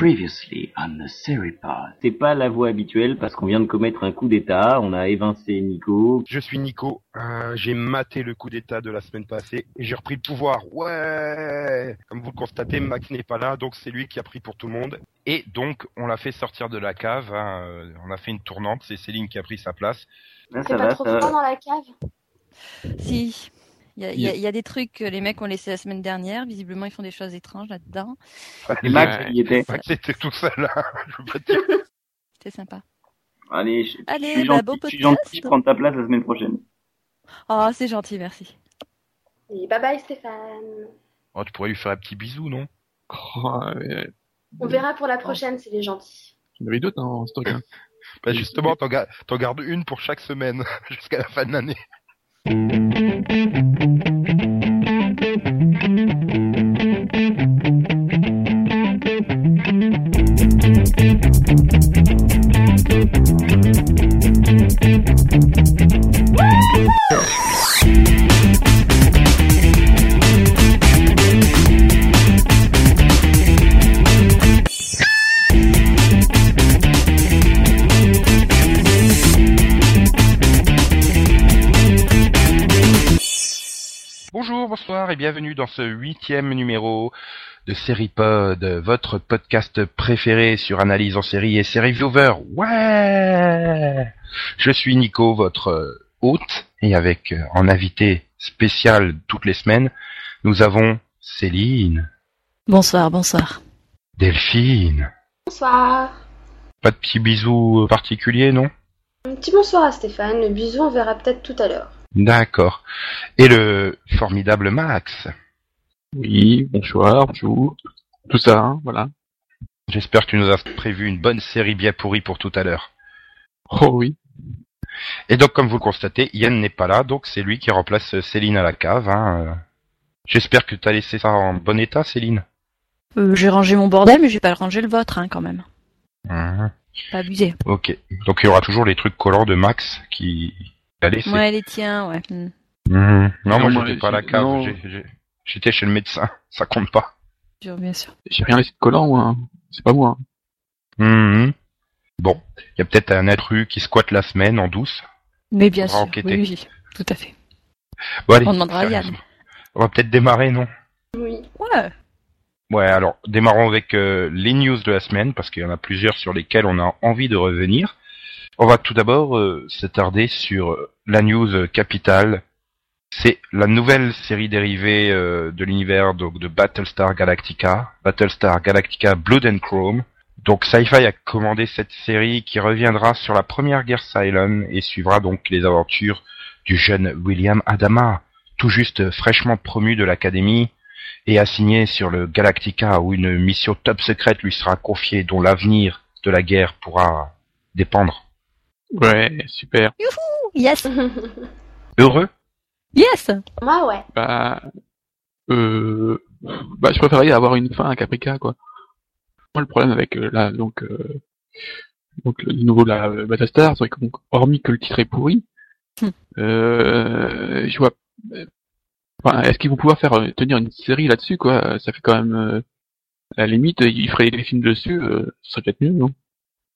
Previously on the Seripod. C'est pas la voie habituelle parce qu'on vient de commettre un coup d'état, on a évincé Nico. Je suis Nico, euh, j'ai maté le coup d'état de la semaine passée et j'ai repris le pouvoir. Ouais Comme vous le constatez, Max n'est pas là, donc c'est lui qui a pris pour tout le monde. Et donc, on l'a fait sortir de la cave, hein, euh, on a fait une tournante, c'est Céline qui a pris sa place. Là, ça pas va, trop ça va. dans la cave? Si. Il y a, il y a- il y a des trucs que les mecs ont laissés la semaine dernière. Visiblement, ils font des choses étranges là-dedans. Et Max, il était. Max était tout seul, hein, je veux pas te dire. C'était sympa. Allez, je, je Allez, suis bah, gentil, bon je suis gentil, prends ta place la semaine prochaine. Oh, c'est gentil, merci. Et bye bye Stéphane. Oh, tu pourrais lui faire un petit bisou, non? Oh, euh, On verra pour la prochaine s'il est gentil. Il y en avait d'autres hein, en stock. Hein. Bah justement, t'en ga- t'en gardes une pour chaque semaine, jusqu'à la fin de l'année. Thank you. Bienvenue dans ce huitième numéro de Seripod, votre podcast préféré sur analyse en série et série viewer. Ouais Je suis Nico, votre hôte, et avec euh, en invité spécial toutes les semaines, nous avons Céline, Bonsoir, bonsoir. Delphine. Bonsoir. Pas de petits bisous particuliers, non? Un petit bonsoir à Stéphane. Le bisou, on verra peut-être tout à l'heure. D'accord. Et le formidable Max. Oui, bonsoir, bonjour. Tout ça, hein, voilà. J'espère que tu nous as prévu une bonne série bien pourrie pour tout à l'heure. Oh oui. Et donc, comme vous le constatez, Yann n'est pas là, donc c'est lui qui remplace Céline à la cave. Hein. euh. J'espère que tu as laissé ça en bon état, Céline. Euh, j'ai rangé mon bordel, mais j'ai pas rangé le vôtre, hein, quand même. Mhm. Pas abusé. Ok. Donc il y aura toujours les trucs collants de Max qui a laissé. Ouais, les tiens, ouais. Hmm. Mhm. Non, Non, moi moi, j'étais pas à la cave, non. j'étais chez le médecin, ça compte pas. Bien sûr. J'ai rien laissé de collant, moi. hein. C'est pas moi. hein. Mhm. Bon, il y a peut-être un intrus qui squatte la semaine en douce. Mais bien sûr, enquêter. oui, oui, tout à fait. Bon, allez, On demandera à Yann. On va peut-être démarrer, non? Oui. Ouais. Ouais, alors démarrons avec euh, les news de la semaine parce qu'il y en a plusieurs sur lesquelles on a envie de revenir. On va tout d'abord euh, s'attarder sur euh, la news euh, capitale. C'est la nouvelle série dérivée euh, de l'univers donc de Battlestar Galactica, Battlestar Galactica Blood and Chrome. Donc Sci-Fi a commandé cette série qui reviendra sur la première guerre Cylon et suivra donc les aventures du jeune William Adama, tout juste fraîchement promu de l'académie et assigné sur le Galactica où une mission top secrète lui sera confiée dont l'avenir de la guerre pourra dépendre. Ouais, super. Yes, Heureux? Yes. Moi, ouais. Bah, euh, bah, je préférerais avoir une fin à Caprica, quoi. Moi, le problème avec euh, là, donc, euh, donc le nouveau la euh, Battlestar, c'est que hormis que le titre est pourri, Hmm. euh, je vois. euh, Enfin, est-ce qu'ils vont pouvoir faire euh, tenir une série là-dessus, quoi? Ça fait quand même, euh, à la limite, ils feraient des films dessus, euh, ce serait peut-être mieux, non?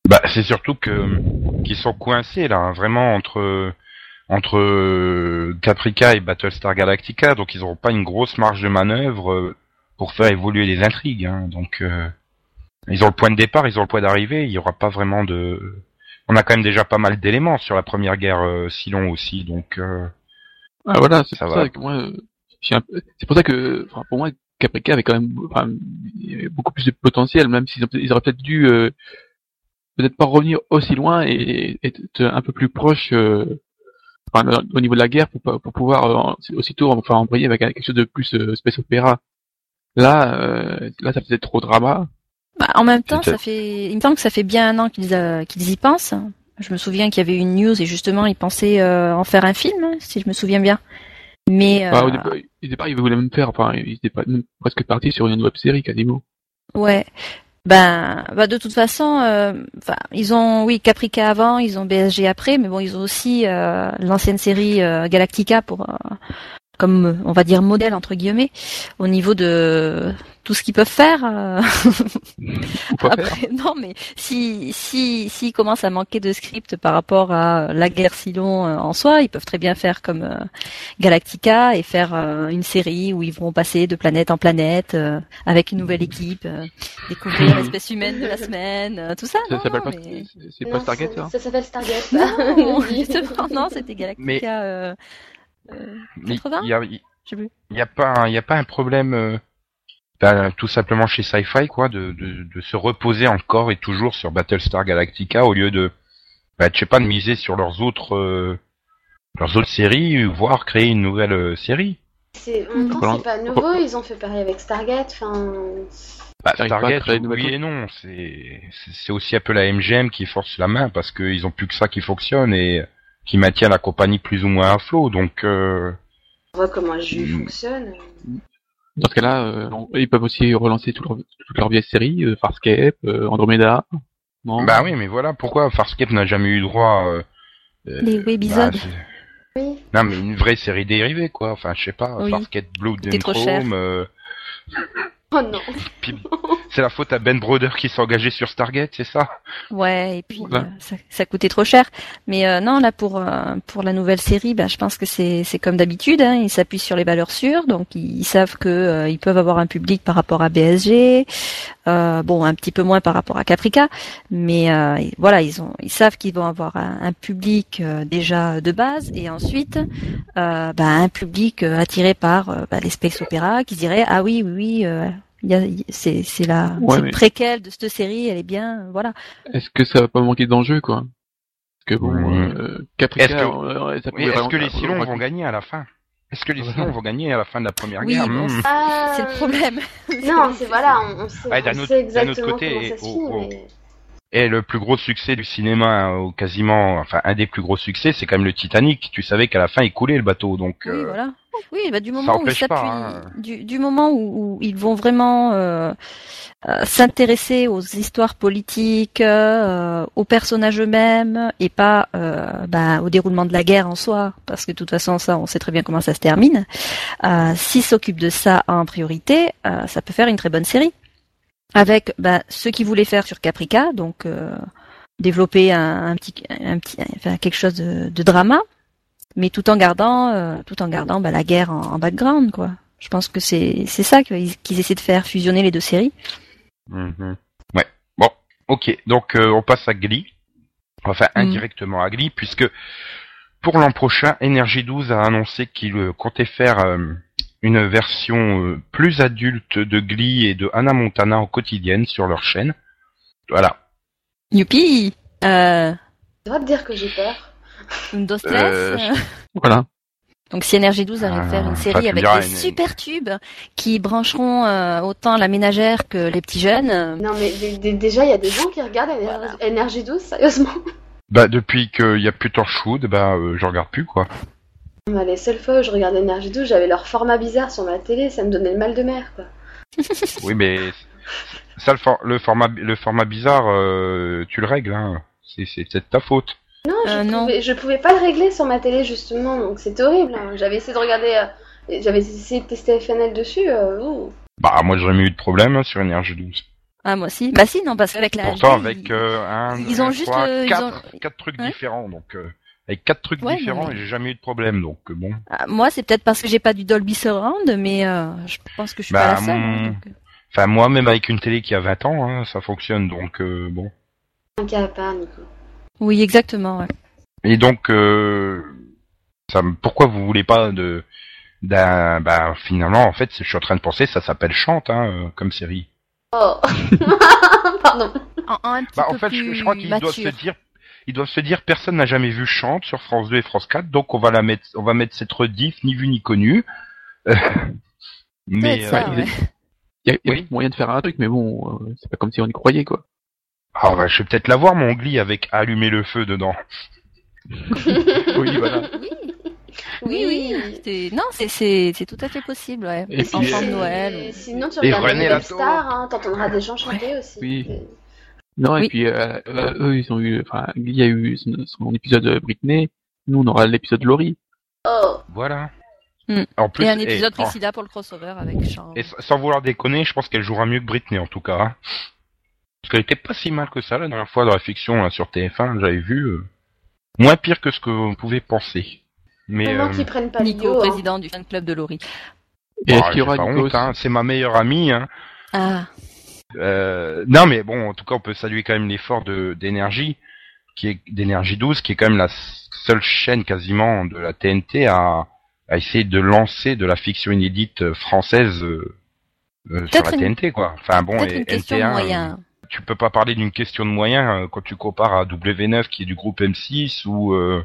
Bah c'est surtout que qu'ils sont coincés là, hein, vraiment entre entre euh, Caprica et Battlestar Galactica, donc ils n'auront pas une grosse marge de manœuvre euh, pour faire évoluer les intrigues. hein. donc euh, ils ont le point de départ, ils ont le point d'arrivée. Il y aura pas vraiment de. On a quand même déjà pas mal d'éléments sur la première guerre euh, Cylon aussi, donc. euh, Ah voilà, c'est Ça pour va. ça que moi, un c'est pour ça que, enfin, pour moi, Caprica avait quand même, enfin, beaucoup plus de potentiel, même s'ils auraient peut-être dû, euh, peut-être pas revenir aussi loin et, et être un peu plus proche, euh, enfin, au niveau de la guerre pour, pouvoir euh, aussitôt, enfin, embrayer avec quelque chose de plus euh, space opéra. Là, euh, là, ça faisait trop drama. Bah, en même temps, ça fait, il me semble que ça fait bien un an qu'ils euh, qu'ils y pensent. Je me souviens qu'il y avait une news et justement ils pensaient euh, en faire un film, si je me souviens bien. Mais euh, au, départ, au départ, ils voulaient même faire, enfin, ils étaient pas, même presque partis sur une web série quasiment. ouais, ben, bah de toute façon, euh, ils ont, oui, Caprica avant, ils ont BSG après, mais bon, ils ont aussi euh, l'ancienne série euh, Galactica pour comme on va dire modèle entre guillemets au niveau de tout ce qu'ils peuvent faire. euh, faire. après, non, mais si si s'ils commencent à manquer de script par rapport à la guerre Silon euh, en soi, ils peuvent très bien faire comme euh, Galactica et faire euh, une série où ils vont passer de planète en planète euh, avec une nouvelle équipe, euh, découvrir l'espèce humaine de la semaine, euh, tout ça. Ça s'appelle pas, mais- c'est- pas Stargate, ça, ça ça s'appelle Stargate. Non, justement, non, c'était Galactica. Mais- euh, 80? il y a, y pas, un- il y a pas un problème, euh, ben, tout simplement chez Sci-Fi, quoi, de, de, de se reposer encore et toujours sur Battlestar Galactica au lieu de, ben, je sais pas, de miser sur leurs autres, euh, leurs autres séries, voire créer une nouvelle euh, série. C'est, en même temps, Voilà. c'est pas nouveau, ils ont fait pareil avec Stargate. Enfin, Bah, Stargate, oui et non, c'est aussi un peu la MGM qui force la main parce qu'ils ont plus que ça qui fonctionne et qui maintient la compagnie plus ou moins à flot. Donc, euh, on voit comment le jeu Mm. fonctionne. Dans ce cas-là, euh, ils peuvent aussi relancer toutes leurs toutes leurs vieilles séries, euh, Farscape, euh, Andromeda. Non? Bah oui, mais voilà pourquoi Farscape n'a jamais eu droit. Euh, euh, Les webisodes. bah, Oui. non, mais une vraie série dérivée, quoi. Enfin, je sais pas, Oui. Farscape C'était and trop cher. Oh non. c'est la faute à Ben Broder qui s'est engagé sur Stargate, c'est ça? Ouais, et puis Ouais. euh, ça, ça coûtait trop cher. Mais euh, non, là pour euh, pour la nouvelle série, bah, je pense que c'est c'est comme d'habitude. Hein, ils s'appuient sur les valeurs sûres, donc ils, ils savent que euh, ils peuvent avoir un public par rapport à BSG. Euh, bon, un petit peu moins par rapport à Caprica, mais euh, voilà, ils ont ils savent qu'ils vont avoir un, un public euh, déjà de base, et ensuite euh, bah, un public euh, attiré par euh, bah, les space opéra qui dirait ah oui oui oui. Il y a- il- c'est c'est la Ouais, c'est le mais- préquel de cette série, elle est bien, voilà. Est-ce que ça va pas manquer d'enjeu, quoi? Parce que bon, euh, Est-ce que- euh, ça Oui, pourrait Est-ce que les Silons vont gagner à la fin? Est-ce que les Silons vont gagner à la fin de la première Oui, guerre? bon, Hmm. C'est le problème. Non, c'est voilà, on, on sait, Ouais, d'un on autre- sait d'un autre exactement côté, comment ça se finit, mais... Et le plus gros succès du cinéma, euh, quasiment, enfin un des plus gros succès, c'est quand même le Titanic. Tu savais qu'à la fin il coulait le bateau, donc. Oui, euh, voilà. Oui, bah, du moment où ils hein. du, du moment où, où ils vont vraiment euh, euh, s'intéresser aux histoires politiques, aux personnages eux-mêmes, et pas bah, au déroulement de la guerre en soi, parce que de toute façon, ça, on sait très bien comment ça se termine. S'ils s'occupent de ça en priorité, ça peut faire une très bonne série. Avec bah, ce qu'ils voulaient faire sur Caprica, donc euh, développer un, un petit, un petit, enfin, quelque chose de, de drama, mais tout en gardant, euh, tout en gardant bah, la guerre en, en background, quoi. Je pense que c'est c'est ça qu'ils essaient de faire fusionner les deux séries. mhm. Ouais. Bon, ok. Donc euh, on passe à Glee. Enfin Mm. indirectement à Glee, puisque pour l'an prochain, Energy 12 a annoncé qu'il comptait faire euh, une version euh, plus adulte de Glee et de Hannah Montana en quotidienne sur leur chaîne. Voilà. Youpi euh, le droit de dire que j'ai peur. une dose Euh, less. Voilà. Donc si Energy 12 allait Ah, faire une série tu me avec des une- super tubes qui brancheront euh, autant la ménagère que les petits jeunes. euh, Non, mais dé- dé- déjà, il y a des gens qui regardent Énergie, Énergie 12, sérieusement. Bah depuis qu'il y a plus Torchwood, bah euh, je regarde plus quoi. Bah, les seules fois où je regardais Énergie 12, j'avais leur format bizarre sur ma télé, ça me donnait le mal de mer, quoi. Oui, mais ça, le, for- le format, le format bizarre, euh, tu le règles. Hein. C'est, c'est peut-être ta faute. Non, je, Euh, non. Pouvais, je pouvais pas le régler sur ma télé, justement, donc c'était horrible. hein. J'avais essayé de regarder, euh, j'avais essayé de tester FNL dessus, euh, ouh. Bah, moi, j'ai jamais eu de problème hein, sur Énergie 12. Ah moi aussi. Bah si, non, parce qu'avec la Pourtant, avec euh, un, ils ont un, juste, trois, euh, ils quatre, ont- quatre trucs Ouais. différents. Donc, euh, avec quatre trucs Ouais, différents, mais- et j'ai jamais eu de problème. Donc, euh, bon. Ah, moi c'est peut-être parce que j'ai pas du Dolby Surround, mais euh, je pense que je suis Bah, pas la seule. hein, mon- donc, euh. Enfin, moi, même avec une télé qui a 20 ans, hein, ça fonctionne. Donc, euh, bon. Un part, Nico. Oui, exactement. Ouais. Et donc, euh, ça, pourquoi vous voulez pas de d'un, bah, finalement, en fait, je suis en train de penser, ça s'appelle Chante, hein, euh, comme série. Oh Pardon. En, en un petit Bah, en peu fait, je, plus je crois qu'ils doivent se dire, ils doivent se dire, personne n'a jamais vu Chante sur France 2 et France 4, donc on va la mettre, on va mettre cette rediff, ni vu ni connu. Euh, mais, ça, euh, ouais. Il y a, il y a Oui. moyen de faire un truc, mais bon, euh, c'est pas comme si on y croyait, quoi. ah, bah, je vais peut-être l'avoir mon Glee avec allumer le feu dedans. oui, voilà. Oui, oui. Non, c'est tout à fait possible. Ouais. Et puis, enfants euh, de Noël. Et ou- Sinon, tu regardes les Lato. Star, hein, t'entendras des gens chanter aussi. Oui. Et- Non, Oui. et puis, euh, euh, eux, ils ont eu, enfin, il y a eu son, son épisode Britney. Nous, on aura l'épisode Laurie. Oh, Voilà. En plus, Et un et- épisode en- Priscilla pour le crossover avec Charles. Et sans vouloir déconner, je pense qu'elle jouera mieux que Britney en tout cas. hein. Parce qu'elle était pas si mal que ça la dernière fois dans la fiction là, sur TF1, j'avais vu. euh, moins pire que ce que vous pouvez penser. Mais euh, qu'ils prennent pas Nico, Nico. hein. président du fan club de Laurie. Et est-ce bah, qu'il y aura hein, c'est ma meilleure amie. Hein. Ah, Euh, non mais bon, en tout cas, on peut saluer quand même l'effort de d'énergie, qui est d'énergie 12, qui est quand même la seule chaîne quasiment de la TNT à, à essayer de lancer de la fiction inédite euh, française euh, euh, sur la une- TNT quoi. Enfin bon, et une question de NT1, moyens. tu peux pas parler d'une question de moyens euh, quand tu compares à W9 qui est du groupe M6 ou euh,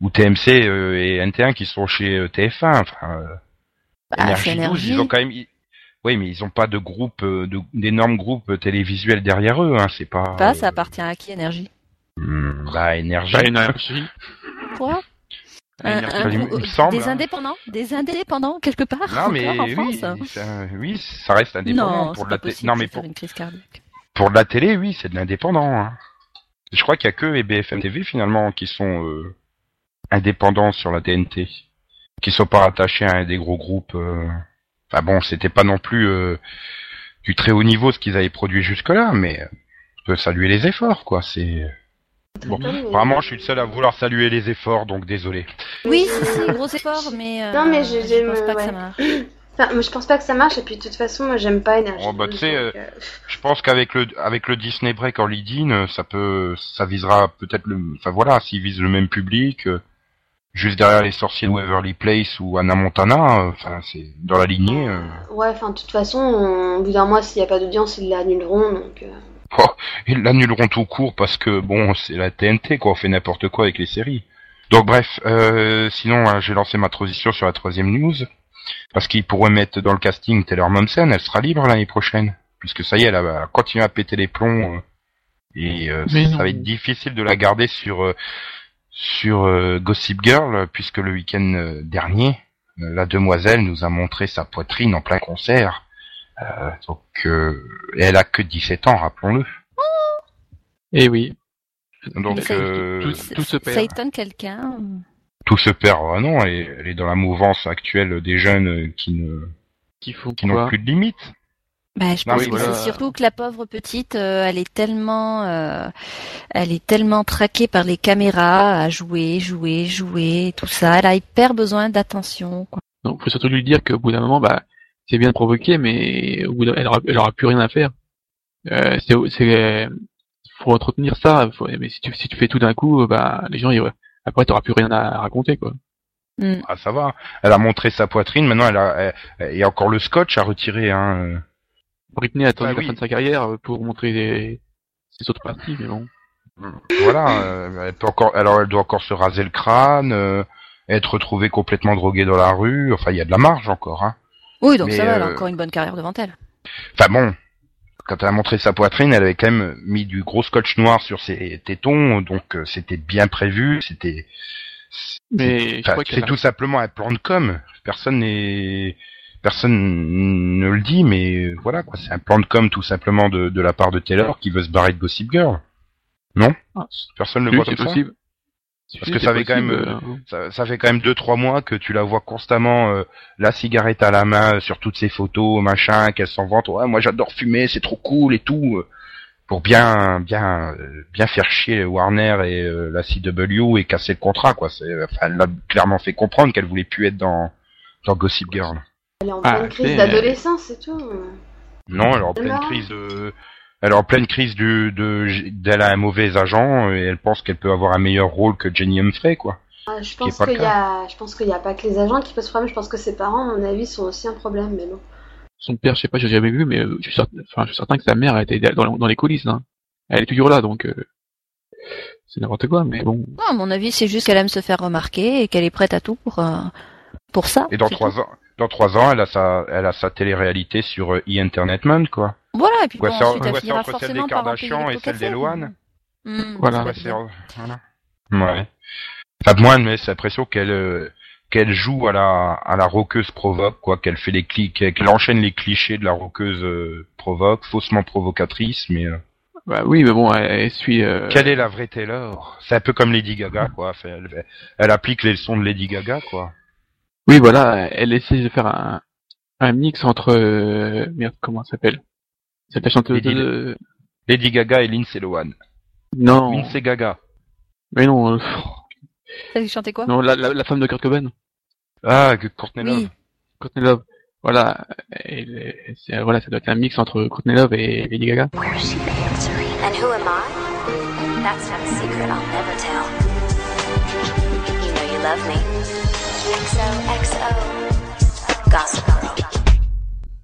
ou TMC euh, et NT1 qui sont chez euh, TF1. Enfin, euh, Bah, Énergie 12, énergie. ils ont quand même. Oui, mais ils ont pas de groupe, euh, de- d'énormes groupes télévisuels derrière eux. Hein, c'est pas. Pas, ça euh, appartient à qui énergie? Hmm, bah énergie. Bah, énergie. Quoi? Un- Énergie. un il me- me semble, Des hein. indépendants Des indépendants quelque part Non mais encore en oui, France ça, oui, ça reste indépendant Non, pour c'est de pas la télé. Non mais pour, une crise cardiaque. pour de la télé, oui, c'est de l'indépendant. Hein. Je crois qu'il y a que les BFM TV finalement qui sont euh, indépendants sur la TNT, qui sont pas rattachés à un des gros groupes. euh. Enfin bon, c'était pas non plus euh, du très haut niveau ce qu'ils avaient produit jusque-là, mais euh, on peut saluer les efforts, quoi. C'est bon. Attends, mais- Vraiment, je suis le seul à vouloir saluer les efforts, donc désolé. Oui, si, gros effort, mais, euh, Non, mais je- je pense pas que ouais. ça marche. Enfin, moi, je pense pas que ça marche, et puis de toute façon, moi j'aime pas énergie. Oh, bah, tu 12, sais, donc, euh, Je pense qu'avec le avec le Disney Break en lead-in, euh, ça peut, ça visera peut-être le, enfin voilà, s'ils visent le même public, euh, juste derrière les sorciers de Waverly Place ou Anna Montana, euh, enfin c'est dans la lignée. euh. Ouais, enfin, de toute façon, on- au bout d'un mois, s'il n'y a pas d'audience, ils l'annuleront, donc... euh, Ils l'annuleront tout court parce que bon, c'est la TNT quoi, on fait n'importe quoi avec les séries. Donc bref, euh, sinon euh, j'ai lancé ma transition sur la troisième news parce qu'ils pourraient mettre dans le casting Taylor Momsen, elle sera libre l'année prochaine puisque ça y est, elle va continuer à péter les plombs euh, et euh, ça va être difficile de la garder sur euh, sur euh, Gossip Girl puisque le week-end euh, dernier, euh, la demoiselle nous a montré sa poitrine en plein concert. Euh, donc euh, elle a que 17 ans, rappelons-le. Et oui. Donc ça- euh, tout- se perd. Ça étonne quelqu'un. tout se perd. Ah non, elle est, elle est dans la mouvance actuelle des jeunes qui ne Qui n'ont plus de limites. Bah, je Non, pense oui, que voilà. c'est surtout que la pauvre petite, euh, elle est tellement, euh, elle est tellement traquée par les caméras à jouer, jouer, jouer, tout ça. Elle a hyper besoin d'attention. quoi. Donc, faut surtout lui dire qu'au bout d'un moment, bah, c'est bien de provoquer, mais au bout d'un, elle aura, elle aura plus rien à faire. Euh, c'est, c'est, faut entretenir ça. faut- mais si tu, si tu fais tout d'un coup, bah, les gens, ils, après, t'auras plus rien à raconter, quoi. Mm. Ah ça va. Elle a montré sa poitrine. Maintenant, elle a, elle- elle- il y a encore le scotch à retirer. Hein. Britney a attendu Bah la oui. fin de sa carrière pour montrer les, ses autres parties, mais bon. Voilà. euh, elle peut encore. Alors, elle doit encore se raser le crâne, euh, être retrouvée complètement droguée dans la rue. Enfin, il y a de la marge encore. Hein. Oui, donc Mais, ça va, elle a euh, encore une bonne carrière devant elle. Enfin bon. Quand elle a montré sa poitrine, elle avait quand même mis du gros scotch noir sur ses tétons, donc euh, c'était bien prévu, c'était Mais je Enfin, crois c'est tout simplement un plan de com. Personne n'est, personne ne le dit, mais voilà quoi. C'est un plan de com tout simplement de, de la part de Taylor qui veut se barrer de Gossip Girl. Non? Ah, Personne ne le voit c'est comme ça? possible. Parce que ça fait quand même, euh, Ça, ça fait quand même deux trois mois que tu la vois constamment euh, la cigarette à la main euh, sur toutes ses photos, machin, qu'elle s'en vante. Ouais, moi j'adore fumer, c'est trop cool et tout. euh, Pour bien, bien, euh, bien faire chier Warner et euh, la CW et casser le contrat, quoi. C'est, enfin, elle l'a clairement fait comprendre qu'elle voulait plus être dans dans Gossip Girl. Elle est en Ah, pleine crise d'adolescence, c'est tout. Non, elle est en pleine crise de, elle est en pleine crise du, de, d'elle a un mauvais agent et elle pense qu'elle peut avoir un meilleur rôle que Jenny Humphrey, quoi. Ah, je pense qu'il y a, je pense qu'il y a pas que les agents qui posent problème. Je pense que ses parents, à mon avis, sont aussi un problème. Mais bon. son père, je sais pas, j'ai jamais vu, mais euh, je suis certain, enfin, je suis certain que sa mère était dans, dans les coulisses, hein. Elle est toujours là, donc, euh, c'est n'importe quoi, mais bon. Non, à mon avis, c'est juste qu'elle aime se faire remarquer et qu'elle est prête à tout pour, euh, pour ça. Et dans trois ans, dans trois ans, elle a sa, elle a sa télé-réalité sur euh, E-Entertainment, quoi. Voilà, et puis Ouais, bon, c'est ensuite, elle finira entre celle des Kardashian et celle cassés. d'Eloane. Hmm, Voilà. bien. voilà. Ouais. Enfin, moi, mais c'est l'impression qu'elle, euh, qu'elle joue à la, à la roqueuse provoque, quoi, qu'elle fait les clics, qu'elle enchaîne les clichés de la roqueuse euh, provoque, faussement provocatrice, mais euh, Bah oui, mais bon, elle, elle suit, euh, quelle est la vraie Taylor? C'est un peu comme Lady Gaga, quoi. Elle, elle applique les leçons de Lady Gaga, quoi. Oui, voilà, elle essaie de faire un, un mix entre euh, merde, comment elle s'appelle? C'est la chanteuse Lady- de Lady Gaga et Lindsay Lohan. non, Lindsay Gaga. mais non, euh, qui chantait quoi? Non, la, la, la femme de Kurt Cobain, Ah, Courtney Love. Oui. Courtney Love. Voilà, elle voilà, ça doit être un mix entre Courtney Love et Lady Gaga. Where's she answering? And who am I? That's not a secret I'll never tell. You know you love me.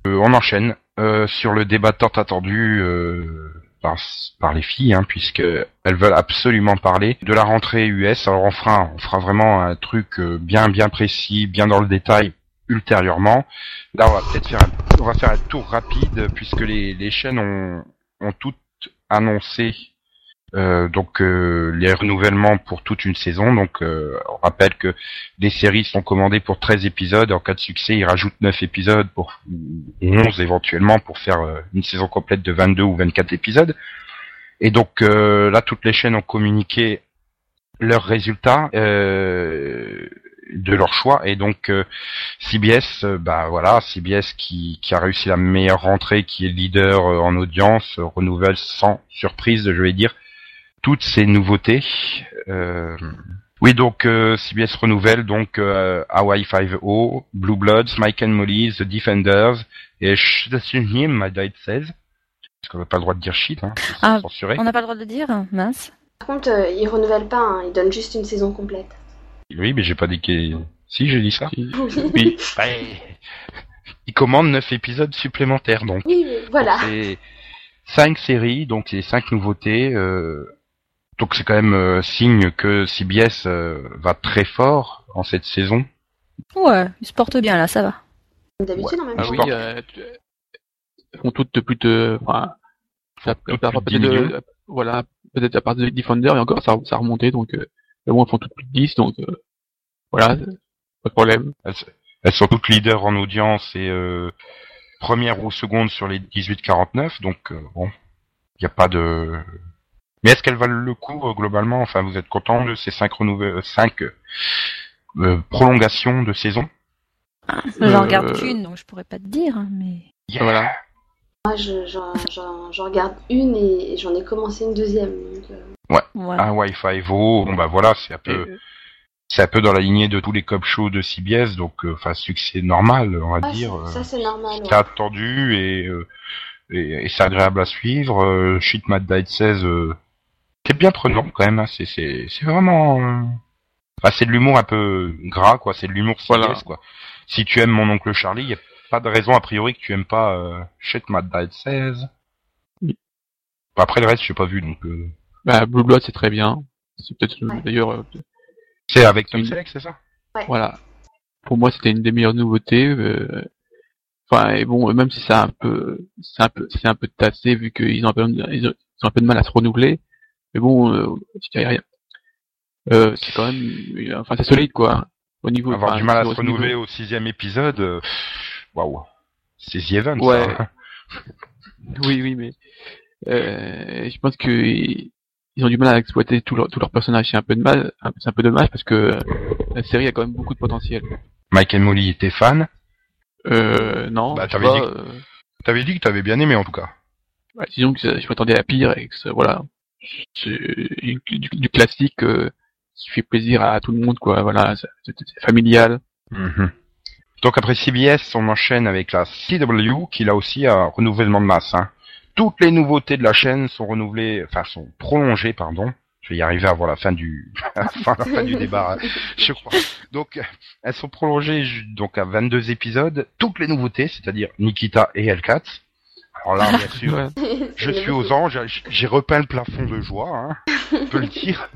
Euh, on enchaîne euh, sur le débat tant attendu euh, par, les filles, hein, puisque elles veulent absolument parler de la rentrée US. Alors on fera, vraiment un truc bien bien précis, bien dans le détail ultérieurement. Là, on va peut-être faire, un, tour rapide puisque les, chaînes ont toutes annoncé euh, donc euh, les renouvellements pour toute une saison. Donc euh, on rappelle que les séries sont commandées pour 13 épisodes. En cas de succès, ils rajoutent 9 épisodes pour ou 11 éventuellement pour faire euh, une saison complète de 22 ou 24 épisodes. Et donc euh, là, toutes les chaînes ont communiqué leurs résultats de leur choix. Et donc euh, CBS, euh, bah voilà, CBS qui, qui a réussi la meilleure rentrée, qui est leader en audience, renouvelle sans surprise, je vais dire, toutes ces nouveautés. Euh, oui, donc euh, CBS renouvelle donc euh, Hawaii Five-O, Blue Bloods, Mike and Molly, The Defenders et Him, My Dad Says. Parce qu'on n'a pas le droit de dire shit, hein, Ah, censuré. On n'a pas le droit de le dire, mince. Par contre, euh, ils renouvellent pas, hein, ils donnent juste une saison complète. Oui, mais j'ai pas dit que... Si, j'ai dit ça. Oui, Bah, il commande 9 épisodes supplémentaires, donc. Oui, voilà. C'est cinq séries, donc c'est cinq nouveautés. euh, donc c'est quand même euh, signe que CBS euh, va très fort en cette saison. Ouais, il se porte bien là, ça va. Comme D'habitude, en même Ah temps. oui, euh, tu- elles font toutes de plus de, enfin, ça- Toutes ça- plus de peut-être 10 de- millions. voilà, peut-être à partir de Defender et encore ça, ça a remonté donc, euh, mais bon, elles font toutes plus de 10 donc, euh, voilà, pas de problème. Elles, elles sont toutes leaders en audience et euh, première ou seconde sur les 18-49, donc euh, bon, il n'y a pas de... Mais est-ce qu'elles valent le coup euh, globalement? Enfin, vous êtes content de ces cinq, renouvel... cinq euh, prolongations de saison? J'en Euh, regarde qu'une, donc je pourrais pas te dire, hein, mais. Yeah. Voilà. Moi, je- j'en j'en- j'en regarde une et j'en ai commencé une deuxième. donc, euh, Voilà. Un Wi-Fi Vo, bon bah voilà, c'est un Et, peu... C'est un peu dans la lignée de tous les cop shows de CBS, donc euh, enfin succès normal, on va ah, dire. c'est- euh, ça, c'est normal. ouais. c'est attendu et, euh, et, et c'est agréable à suivre. Euh, Shit Mad Died 16, euh, c'est bien prenant quand même. hein, C'est c'est c'est vraiment. euh, Enfin, c'est de l'humour un peu gras, quoi. C'est de l'humour Voilà. quoi. Si tu aimes mon oncle Charlie, y a pas de raison a priori que tu aimes pas euh, Shit Mad Died 16. Oui. Après le reste, je pas vu, donc. euh, bah, Blue Blood c'est très bien. C'est peut-être, Ouais. d'ailleurs, euh, C'est avec Tom. Selleck, c'est ça? Voilà. Pour moi, c'était une des meilleures nouveautés. euh, Enfin, et bon, même si c'est un peu, c'est un peu, c'est un peu tassé vu qu'ils ont un peu, ils ont, ils ont un peu de mal à se renouveler. Mais bon, euh, rien. Euh, c'est quand même, euh, enfin, c'est solide quoi. Au niveau, Avoir enfin, du mal à se niveau- renouveler au sixième épisode, waouh. C'est The Event, Ouais. ça. Oui, oui, mais euh, je pense que ils ont du mal à exploiter tous leurs personnages. C'est un peu de mal, c'est un peu dommage parce que la série a quand même beaucoup de potentiel. Mike and Molly était fan. Euh, non, Bah, t'avais dit euh, T'avais dit que t'avais bien aimé en tout cas. Ouais, disons que je m'attendais à pire et que ça- voilà, du, du- classique euh, qui fait plaisir à tout le monde quoi. Voilà, c'est familial. Mhm. Donc après CBS, on enchaîne avec la CW qui là aussi a un renouvellement de masse. hein. Toutes les nouveautés de la chaîne sont renouvelées, enfin sont prolongées, pardon. Je vais y arriver avant la fin du, enfin, la fin du débat, je crois. Donc elles sont prolongées donc à 22 épisodes. Toutes les nouveautés, c'est-à-dire Nikita et Hellcat. Alors là, bien sûr, Ouais. je suis aux anges, j'ai- repeint le plafond de joie, hein, on peut le dire.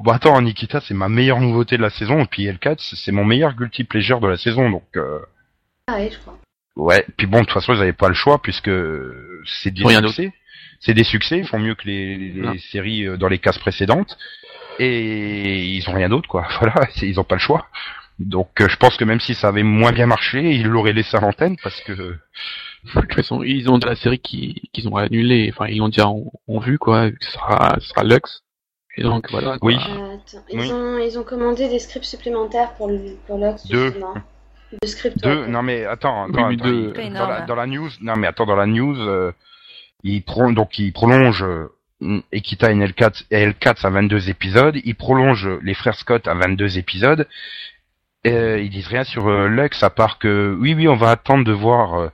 Bon attends, Nikita, c'est ma meilleure nouveauté de la saison, et puis L4, c'est c'est mon meilleur guilty pleasure de la saison, donc euh, Ah ouais, je crois. ouais. Puis bon, de toute façon, ils n'avaient pas le choix puisque c'est des Rien succès. C'est des succès, ils font mieux que les, les séries euh, dans les cases précédentes, et ils ont rien d'autre, quoi. Voilà, ils ont pas le choix. Donc euh, je pense que même si ça avait moins bien marché, ils l'auraient laissé à l'antenne parce que De toute façon, ils ont de la série qui qu'ils ont annulé. Enfin, ils l'ont déjà en, en vue quoi. vu que Ce sera, sera Lux. Et donc voilà. quoi. Oui. Euh. Ils, Oui. ont, ils ont commandé des scripts supplémentaires pour, le, pour Lux, Deux. justement. Deux scripts. Deux, ouais. non mais attends, Oui, attends, mais attends, deux. il- Pas dans, la, énorme. dans la news, non mais attends, dans la news, euh, il pro, donc il prolonge euh, Ekita et L4, et L4 à 22 épisodes, il prolonge les frères Scott à 22 épisodes, euh, ils disent rien sur euh, Lux à part que oui oui on va attendre de voir. euh,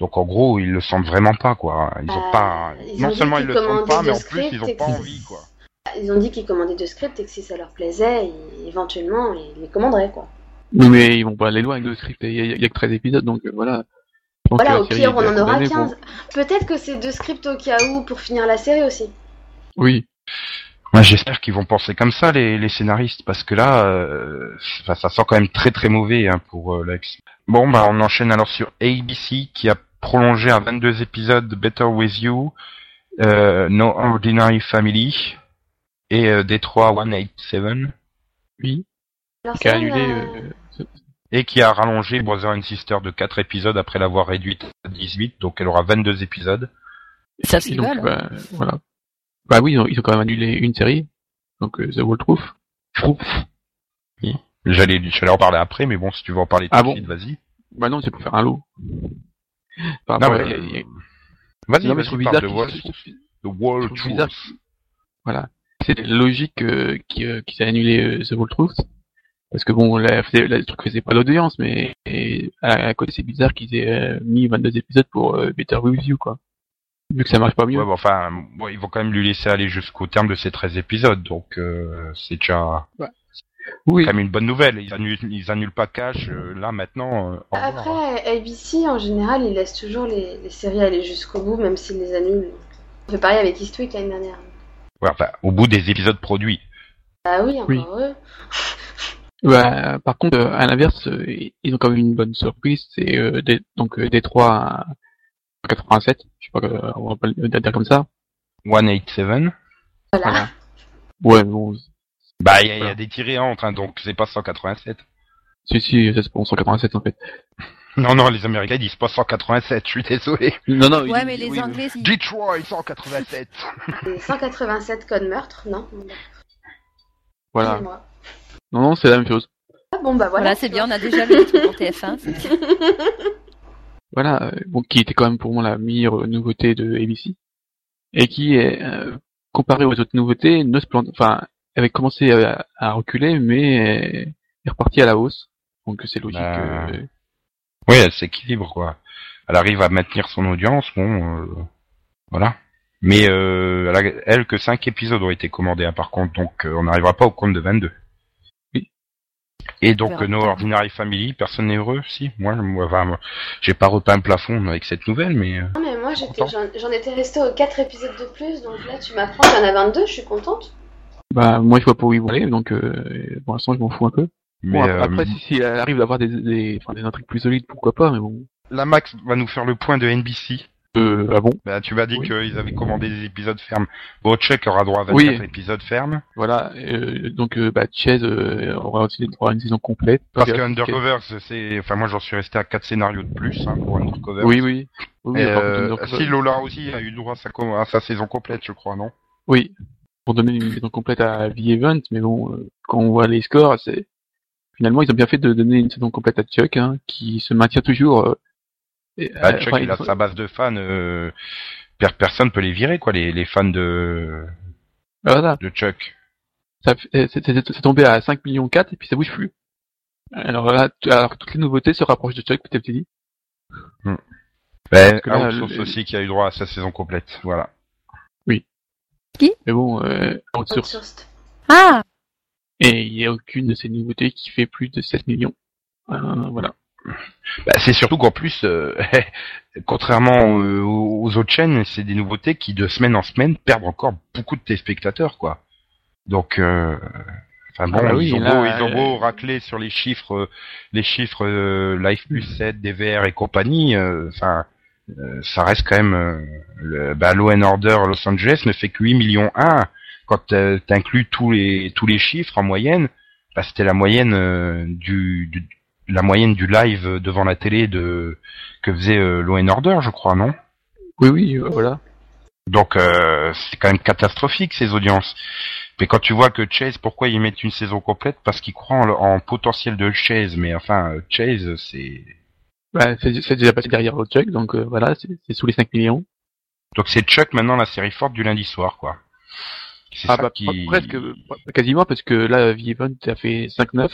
donc en gros ils le sentent vraiment pas quoi. Ils ont Bah, pas, ils non ont seulement qu'ils ils le sentent commandaient pas, mais deux en plus scripts ils ont et pas envie quoi. Ils ont dit qu'ils commandaient deux scripts et que si ça leur plaisait, ils- éventuellement, ils les commanderaient, quoi. Oui, mais ils vont pas aller loin avec le script. Il y, a- il y a que 13 épisodes, donc euh, voilà. Voilà, au pire, on en aura condamnée pour- 15. Peut-être que c'est deux scripts au cas où pour finir la série aussi. Oui. Moi, j'espère qu'ils vont penser comme ça, les, les scénaristes, parce que là, euh, enfin, ça sent quand même très très mauvais hein, pour euh, Lex. Bon, bah, on enchaîne alors sur ABC, qui a prolongé à 22 épisodes Better With You, euh, No Ordinary Family, et euh, Detroit 187, Oui. Alors, Qui a annulé. euh, et qui a rallongé Brother and Sister de 4 épisodes après l'avoir réduite à 18, donc elle aura 22 épisodes. Ça et s'y donc, là. bah, voilà. Bah oui, ils ont, ils ont quand même annulé une série. Donc, euh, The Wall Truth. J'allais, j'allais en parler après, mais bon, si tu veux en parler tout Ah de bon suite, vas-y. Bah non, c'est pour faire un lot. Par Non, rapport mais, à- il y a- euh, Vas-y, non, mais vas-y, parle de Wall The Wall Truth. Voilà. C'est logique euh, qu'ils euh, qu'ils aient annulé euh, The Wall Truth. Parce que bon, la, la- le truc faisait pas d'audience, mais et, à, à côté c'est bizarre qu'ils aient euh, mis 22 épisodes pour euh, Better With You, quoi. Vu que ça marche pas mieux. Ouais, bon, enfin, bon, ils vont quand même lui laisser aller jusqu'au terme de ces 13 épisodes, donc euh, c'est déjà oui. quand même une bonne nouvelle. Ils annulent, ils annulent pas Cash, euh, là, maintenant. euh, revoir. Après, ABC, en général, ils laissent toujours les, les séries aller jusqu'au bout, même s'ils les annulent. On fait pareil avec Eastwick l'année dernière. Ouais, enfin, au bout des épisodes produits. Ah oui, encore Oui. heureux. Bah, par contre, à l'inverse, ils ont quand même une bonne surprise. C'est euh, des- donc Détroit 87. Je sais pas, euh, on va pas le dire comme ça. 187. Voilà. Voilà. Ouais, bon, Bah, il y, a- y des tirés entre, hein, donc c'est pas 187. si si, c'est pour 187 en fait. Non, non, les Américains disent pas 187, je suis désolé. Non non. Ouais, ils- mais les oui, Anglais. Detroit 187. Et 187 codes meurtre, non? Voilà. Non non, c'est la même chose. Ah bon, bah voilà. Voilà, c'est bien, on a déjà le titre pour TF1. Voilà, euh, bon, qui était quand même pour moi la meilleure nouveauté de ABC et qui est euh, comparé aux autres nouveautés ne se plante, enfin, avait commencé à, à reculer mais est, est reparti à la hausse. Donc c'est logique. Bah, euh, Oui, elle s'équilibre, quoi. Elle arrive à maintenir son audience, bon, voilà. Mais elle, a- elle, que 5 épisodes ont été commandés, hein, par contre, donc on n'arrivera pas au compte de 22. Et donc, euh, No plus tard. Ordinary Family, personne n'est heureux, si Moi, moi, enfin, moi, j'ai pas repeint le plafond avec cette nouvelle, mais... euh, Non, mais moi, j'en étais restée aux 4 épisodes de plus, donc là, tu m'apprends qu'il y en a 22, je suis contente. bah moi je vois pas où ils vont aller, donc euh, pour l'instant je m'en fous un peu. mais Bon, euh, après si, si elle arrive d'avoir des, des, enfin, des intrigues plus solides, pourquoi pas, mais bon. la Max va nous faire le point de NBC. Euh, ah bon, Bah, tu m'as dit Oui. qu'ils avaient commandé des épisodes fermes. Bon, Chuck aura droit à 24 Oui. épisodes fermes. voilà. euh, donc euh, bah Chase euh, aura aussi droit à une saison complète. Parce que Undercover, c'est, enfin, moi, j'en suis resté à 4 scénarios de plus, hein, pour Undercover. Oui oui. Oui, Et, si Lola aussi a eu droit à sa, com- à sa saison complète, je crois, non? Oui, pour donner une saison complète à The Event, mais bon, quand on voit les scores, c'est finalement ils ont bien fait de donner une saison complète à Chuck, hein, qui se maintient toujours. Et, bah, euh, Chuck, enfin, il a il- sa base de fans. Euh, per- personne peut les virer, quoi, les, les fans de, Voilà, de Chuck. ça fait- euh, c'est tombé à 5 millions 4 et puis ça bouge plus. Alors là, alors que toutes les nouveautés se rapprochent de Chuck petit à petit. Ben, que là, le- aussi qui a eu droit à sa saison complète, voilà. Mais bon, euh, outsource. Outsourced. Ah Et il n'y a aucune de ces nouveautés qui fait plus de 7 millions. Euh, voilà. Bah, c'est surtout qu'en plus, euh, contrairement euh, aux aux autres chaînes, c'est des nouveautés qui de semaine en semaine perdent encore beaucoup de téléspectateurs, quoi. Donc, euh, enfin bon, Ah bah oui, ils, ont là, beau, ils ont beau racler sur les chiffres, les chiffres euh, Live Plus 7, DVR et compagnie. Enfin, ça reste quand même le bah, Law and Order Los Angeles ne fait que 8 millions 1 quand t'inclus tous les tous les chiffres en moyenne. Bah, c'était la moyenne du, du la moyenne du live devant la télé de que faisait euh, Law and Order, je crois, non? Oui, oui, euh, voilà. Donc euh, c'est quand même catastrophique ces audiences. Mais quand tu vois que Chase, pourquoi ils mettent une saison complète? Parce qu'ils croient en, en potentiel de Chase, mais enfin, euh, Chase, c'est... Bah, c'est déjà passé derrière Chuck, donc euh, voilà, c'est sous les 5 millions. Donc c'est Chuck maintenant la série forte du lundi soir, quoi. Ah ça bah qui... presque, quasiment, parce que là, V-Event a fait 5-9.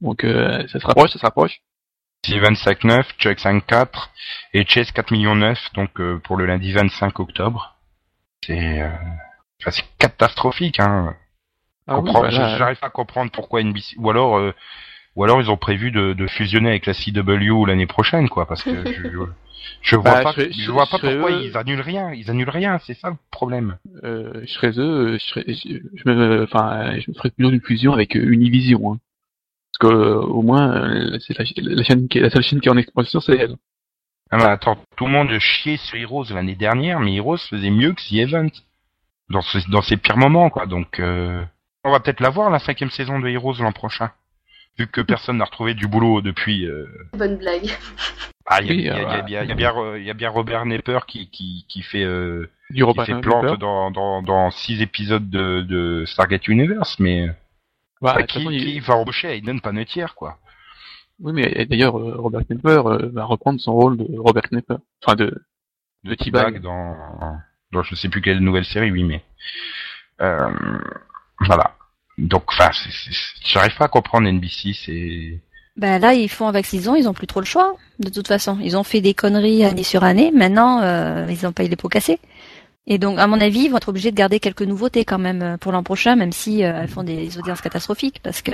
Donc euh, ça se rapproche, ça se rapproche. Steven 5-9, Chuck 5-4 et Chase 4 millions 9, donc euh, pour le lundi 25 octobre. C'est... Euh... enfin, c'est catastrophique, hein. Ah oui, bah là, J'arrive pas à comprendre pourquoi NBC... Ou alors... euh, Ou alors ils ont prévu de, de fusionner avec la CW l'année prochaine, quoi, parce que je, je vois Bah, pas, je je vois pas je pourquoi eux. ils annulent rien, ils annulent rien, c'est ça le problème. euh, je serais eux, je, serais, je, je me, enfin, je me ferais plutôt une fusion avec euh, Univision. Hein. Que euh, au moins, euh, c'est la, la chaîne qui est, la seule chaîne qui est en expansion, c'est elle. Ah mais attends, tout le monde chiait sur Heroes l'année dernière, mais Heroes faisait mieux que The Event dans, ce- dans ses pires moments, quoi. Donc, euh, on va peut-être la voir la cinquième saison de Heroes l'an prochain, vu que personne n'a retrouvé du boulot depuis. euh, Bonne blague. Ah, il y Oui, y euh, y a bien- il y a bien, il y a bien Robert Nepper qui qui qui fait euh, Du qui fait plante dans dans dans six épisodes de de Stargate Universe, mais Bah, bah, qui, façon, il- qui va embaucher Hayden Panettiere, quoi. Oui, mais d'ailleurs, euh, Robert Knepper euh, va reprendre son rôle de Robert Knepper. Enfin, de, de T-Bag dans, dans je sais plus quelle nouvelle série, oui, mais euh, voilà. Donc, enfin, j'arrive pas à comprendre NBC, c'est Ben là, ils font avec saison, ils ont plus trop le choix. De toute façon, ils ont fait des conneries année sur année. Maintenant, euh, ils ont pas eu les pots cassés. Et donc, à mon avis, ils vont être obligés de garder quelques nouveautés quand même euh, pour l'an prochain, même si euh, elles font des audiences catastrophiques, parce que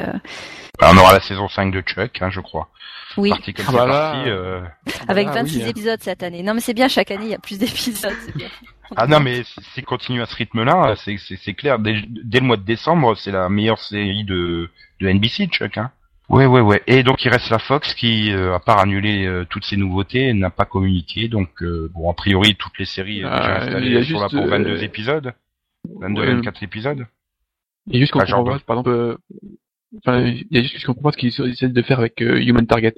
Bah, on aura la saison 5 de Chuck, hein, je crois. oui, Parti comme Ah c'est bah parti, euh, avec Ah, 26 oui, hein. épisodes cette année. Non, mais c'est bien, chaque année, il y a plus d'épisodes, c'est bien. Ah non, mais si- continue à ce rythme-là, c'est c'est- c'est clair. Dès, dès le mois de décembre, c'est la meilleure série de, de NBC, Chuck. Hein. Ouais, ouais, ouais. Et donc il reste la Fox qui, euh, à part annuler euh, toutes ces nouveautés, n'a pas communiqué. Donc euh, bon, a priori toutes les séries euh, Ah, installées a sont là juste, pour 22 euh, épisodes, 22, Ouais. 24 épisodes. Il y a juste qu'on comprend pas, par exemple, euh, enfin, il y a juste que je comprends pas ce qu'ils essaient de faire avec Human Target.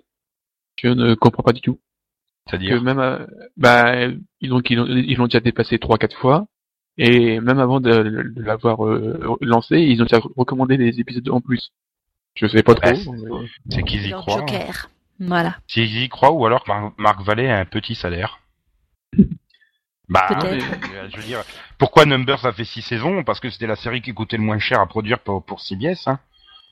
Je ne comprends pas du tout. Que C'est-à-dire, même, euh, bah, ils ont, ils l'ont ils l'ont déjà dépassé trois, quatre fois. Et même avant de, de l'avoir euh, lancé, ils ont déjà recommandé des épisodes en plus. Je sais pas trop. Ouais, c'est- qu'ils y croient. Joker. Voilà. S'ils y croient, ou alors Mar- Marc Vallée a un petit salaire. Bah, euh, je veux dire, pourquoi Numbers a fait six saisons? Parce que c'était la série qui coûtait le moins cher à produire pour, pour CBS. Hein.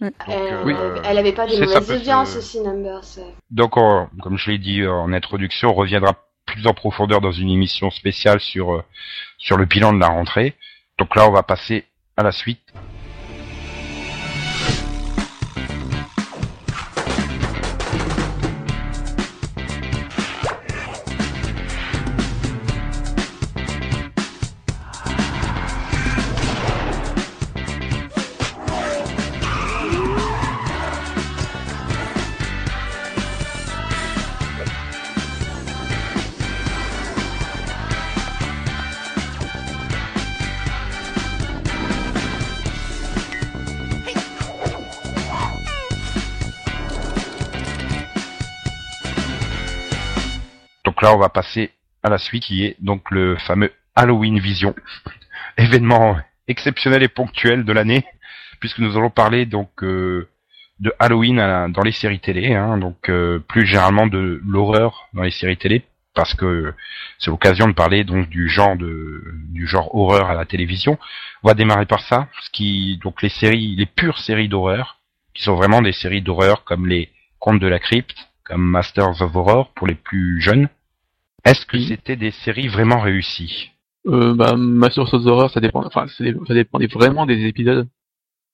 Donc, Euh, euh, Elle avait pas des c'est ça mauvaises se- audiences aussi, Numbers. Donc, on- comme je l'ai dit en introduction, on reviendra plus en profondeur dans une émission spéciale sur sur le bilan de la rentrée. Donc là, on va passer à la suite. Là, on va passer à la suite, qui est donc le fameux Halloween Vision, événement exceptionnel et ponctuel de l'année, puisque nous allons parler donc euh, de Halloween dans les séries télé, hein, donc euh, plus généralement de l'horreur dans les séries télé, parce que c'est l'occasion de parler donc du genre de du genre horreur à la télévision. On va démarrer par ça, ce qui donc les séries, les pures séries d'horreur, qui sont vraiment des séries d'horreur comme les Contes de la Crypte, comme Masters of Horror pour les plus jeunes. Est-ce que Oui. c'était des séries vraiment réussies Euh, bah, the Horror, ça dépend, enfin, ça dépendait vraiment des épisodes.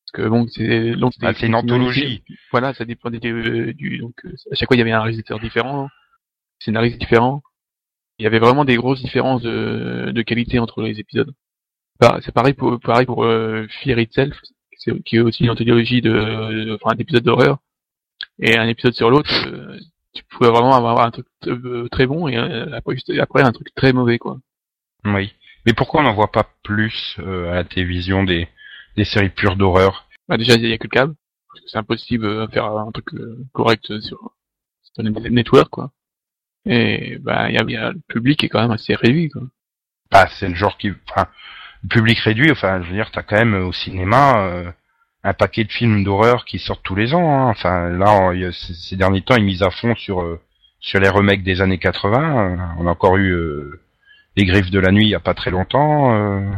Parce que bon, c'est, donc, Ah, c'est une anthologie. Voilà, ça dépendait du, du, donc, à chaque fois il y avait un réalisateur différent, scénariste différent. Il y avait vraiment des grosses différences de, de qualité entre les épisodes. Bah, c'est pareil pour, pareil pour euh, Fear Itself, qui est aussi une anthologie de, de- enfin, d'épisodes d'horreur. Et un épisode sur l'autre, euh, tu pouvais vraiment avoir un truc euh, très bon et euh, après, après un truc très mauvais, quoi. Oui. Mais pourquoi on n'en voit pas plus euh, à la télévision des, des séries pures d'horreur? Bah déjà, il y a que le câble. C'est impossible de faire un truc euh, correct sur, sur le network, quoi. Et bah, il y a, y a le public est quand même assez réduit, quoi. Bah, c'est le genre qui, enfin, le public réduit. Enfin, je veux dire, t'as quand même au cinéma euh, un paquet de films d'horreur qui sortent tous les ans. hein. Enfin, là, on- il y a- ces, derniers temps, ils misent à fond sur euh, sur les remakes des années 80. Euh, On a encore eu euh, les Griffes de la nuit il y a pas très longtemps. euh.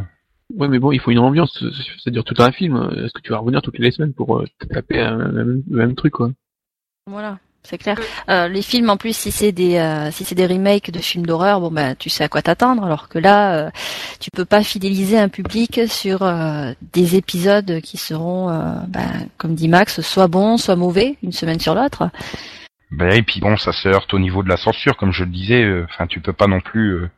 Ouais, mais bon, il faut une ambiance, c'est-à-dire tout un film. Est-ce que tu vas revenir toutes les semaines pour euh, te taper un- le même, le même truc, quoi? Voilà, c'est clair. Euh, les films, en plus, si c'est des euh, si c'est des remakes de films d'horreur, bon ben tu sais à quoi t'attendre. Alors que là, euh, tu peux pas fidéliser un public sur euh, des épisodes qui seront, euh, ben, comme dit Max, soit bons, soit mauvais, une semaine sur l'autre. Ben, et puis bon, ça se heurte au niveau de la censure, comme je le disais. euh, Enfin, tu peux pas non plus euh,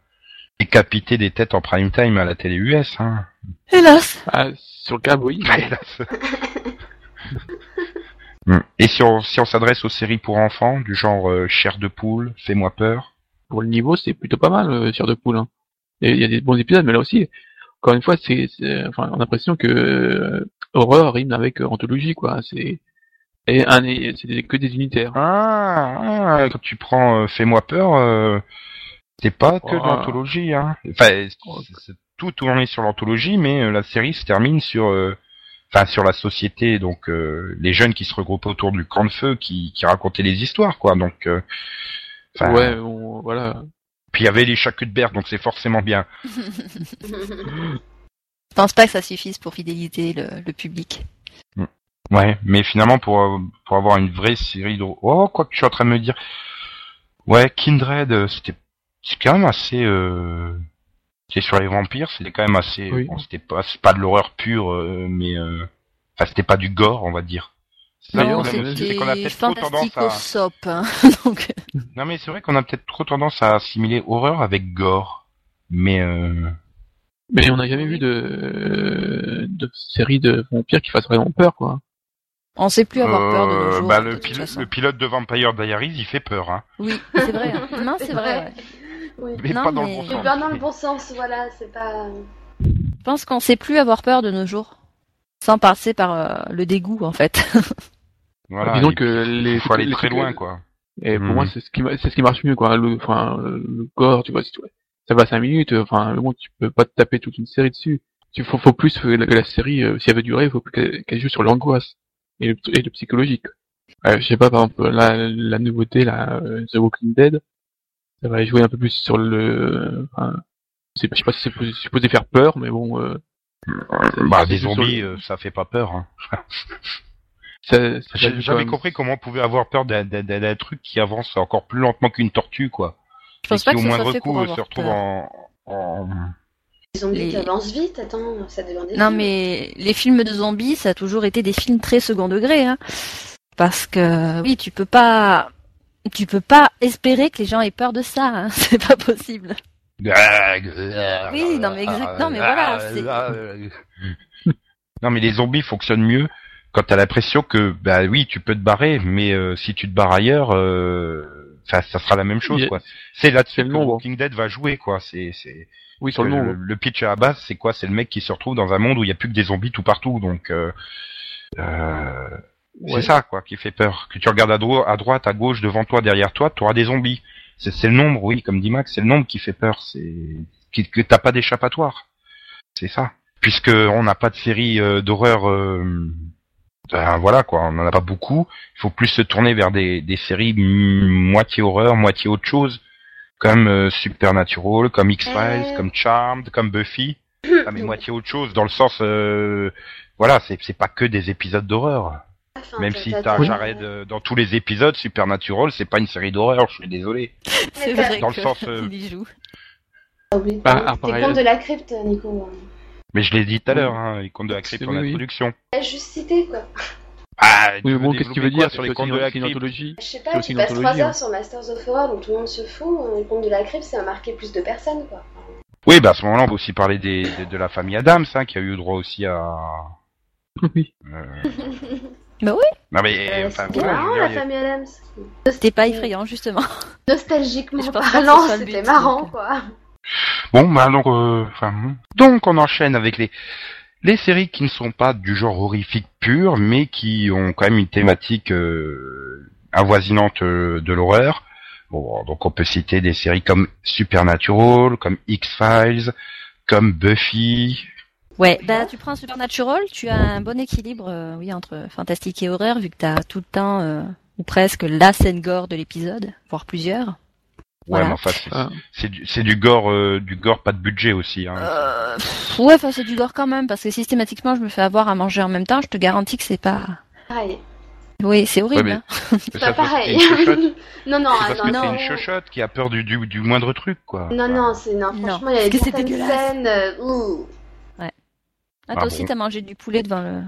décapiter des têtes en prime time à la télé US. Hein. Hélas. Ah, sur le câble, oui. Hélas. Hmm. Et si on, si on s'adresse aux séries pour enfants, du genre euh, Chair de poule, Fais-moi peur. Pour le niveau, c'est plutôt pas mal, euh, Chair de poule. Hein. Et Il y a des bons épisodes, mais là aussi, encore une fois, c'est, c'est- enfin, on a l'impression que euh, horreur rime avec euh, anthologie, quoi. C'est et un, c'est que des unitaires. Ah, ah, quand tu prends euh, Fais-moi peur, euh, c'est pas que de Ah. l'anthologie. Hein. Enfin, c'est- c'est tout tourné sur l'anthologie, mais euh, la série se termine sur, euh, enfin, sur la société, donc euh, les jeunes qui se regroupaient autour du camp de feu, qui, qui racontaient les histoires, quoi. Donc, euh, ouais, on- voilà. Puis il y avait les Chacutberg, donc c'est forcément bien. Je pense pas que ça suffise pour fidéliser le, le public. Ouais, mais finalement pour pour avoir une vraie série de oh quoi que je suis en train de me dire ouais Kindred euh, c'était c'est quand même assez euh... c'est sur les vampires c'était quand même assez Oui. bon, c'était pas c'est pas de l'horreur pure euh, mais euh... enfin c'était pas du gore on va dire Non, c'est- qu'on a peut-être trop fantastique tendance au à sop. hein. Donc, non mais c'est vrai qu'on a peut-être trop tendance à assimiler horreur avec gore mais euh... Mais on n'a jamais vu de, de série de vampires qui fasse vraiment peur, quoi. on sait plus avoir peur de nos euh, jours. bah, de le, toute pilote, façon. le pilote de Vampire Diaries il fait peur hein Oui, c'est vrai. hein. Non, c'est vrai. ouais. Oui. mais Non, pas dans mais- le bon Je sens peur dans le bon sens, voilà, c'est pas. Je pense qu'on sait plus avoir peur de nos jours. Sans passer par euh, le dégoût, en fait. voilà Disons que les faut aller les très loin quoi Et pour moi, c'est ce qui c'est ce qui marche mieux, quoi. Le, enfin, le gore, tu vois, si tu ça va cinq minutes. Enfin, mais bon, tu peux pas te taper toute une série dessus. Il faut, faut plus que la, que la série, euh, si elle veut durer, il faut plus qu'elle joue sur l'angoisse et le, et le psychologique. Euh, je sais pas, par exemple, la, la nouveauté, la euh, The Walking Dead, ça va jouer un peu plus sur le. Enfin, c'est- je sais pas si c'est supposé- faire peur, mais bon. Euh, bah des zombies le- euh, ça fait pas peur hein. J'ai- même- compris comment on pouvait avoir peur d'un- d'un d'un- d'un truc qui avance encore plus lentement qu'une tortue, quoi. Je pense et pas qui, que au ce soit moindre fait coup, pour euh, avoir se retrouve peur. en... en... Les zombies Les- qui avancent vite, attends, ça dépend des Non, films. mais les films de zombies, ça a toujours été des films très second degré, hein. Parce que, oui, tu peux pas, tu peux pas espérer que les gens aient peur de ça, hein. C'est pas possible. Oui, non, mais exact- non, mais voilà, c'est- Non, mais les zombies fonctionnent mieux quand t'as l'impression que, bah oui, tu peux te barrer, mais euh, si tu te barres ailleurs, euh, ça, ça sera la même chose, Il quoi. C'est là-dessus que nombre. Walking Dead va jouer, quoi. C'est, c'est, Oui, le le, le pitch à la base, c'est quoi? C'est le mec qui se retrouve dans un monde où il y a plus que des zombies tout partout, donc euh, euh, Ouais. c'est ça quoi qui fait peur. Que tu regardes à, dro- à droite, à gauche, devant toi, derrière toi, tu auras des zombies. C'est, c'est le nombre, oui, comme dit Max, c'est le nombre qui fait peur. C'est qui- que t'as pas d'échappatoire. C'est ça. Puisque on n'a pas de série euh, d'horreur. euh, ben voilà quoi, on en a pas beaucoup. Il faut plus se tourner vers des, des séries moitié horreur, moitié autre chose, comme euh, Supernatural, comme X Files, Euh. comme Charmed, comme Buffy. Ah, mais moitié autre chose dans le sens, euh, voilà, c'est c'est pas que des épisodes d'horreur. Enfin, Même si t'as- t'as- Jared euh, dans tous les épisodes, Supernatural, c'est pas une série d'horreur, je suis désolé. C'est vrai Dans le que sens, euh, il y joue. Bah, ah, là. de la crypte, Nico. Mais je l'ai dit tout à Oui. l'heure, hein, les contes de la crypte en Oui, oui. introduction. Juste cité, quoi. Ah, Oui, bon, qu'est-ce que tu veux dire sur les aussi de la crypte. Je sais pas, tu passes anthologie, 3 heures hein. sur Masters of Horror, donc tout le monde se fout. Les contes de la crypte, ça a marqué plus de personnes, quoi. Oui, bah à ce moment-là, on peut aussi parler des, de la famille Adams, hein, qui a eu droit aussi à. Oui. Euh... Bah oui. Non mais Euh, enfin C'était voilà, je marrant, veux la famille Adams. C'était pas effrayant, justement. Nostalgiquement parlant, c'était marrant, donc. quoi. Bon, bah donc, euh, donc on enchaîne avec les les séries qui ne sont pas du genre horrifique pur, mais qui ont quand même une thématique euh, avoisinante euh, de l'horreur. Bon, donc on peut citer des séries comme Supernatural, comme X Files, comme Buffy, Ouais, bah tu prends Supernatural, tu as un bon équilibre, euh, oui, entre fantastique et horreur, vu que t'as tout le temps euh, ou presque la scène gore de l'épisode, voire plusieurs. Ouais, Voilà. mais enfin, c'est- Ah. c'est du, c'est du gore, euh, du gore pas de budget aussi. Hein. Euh, pff, ouais, enfin c'est du gore quand même, parce que systématiquement je me fais avoir à manger en même temps. Je te garantis que c'est pas. Pareil. Oui, c'est horrible. mais- hein. C'est pas c'est pareil. non, non, C'est ah, parce non, que non. t'es une chochotte qui a peur du, du, du moindre truc, quoi. Non, non, c'est non, Non, franchement, il y a c'est dégueulasse. scènes. euh, Ah, Ah toi aussi bon. t'as mangé du poulet devant le.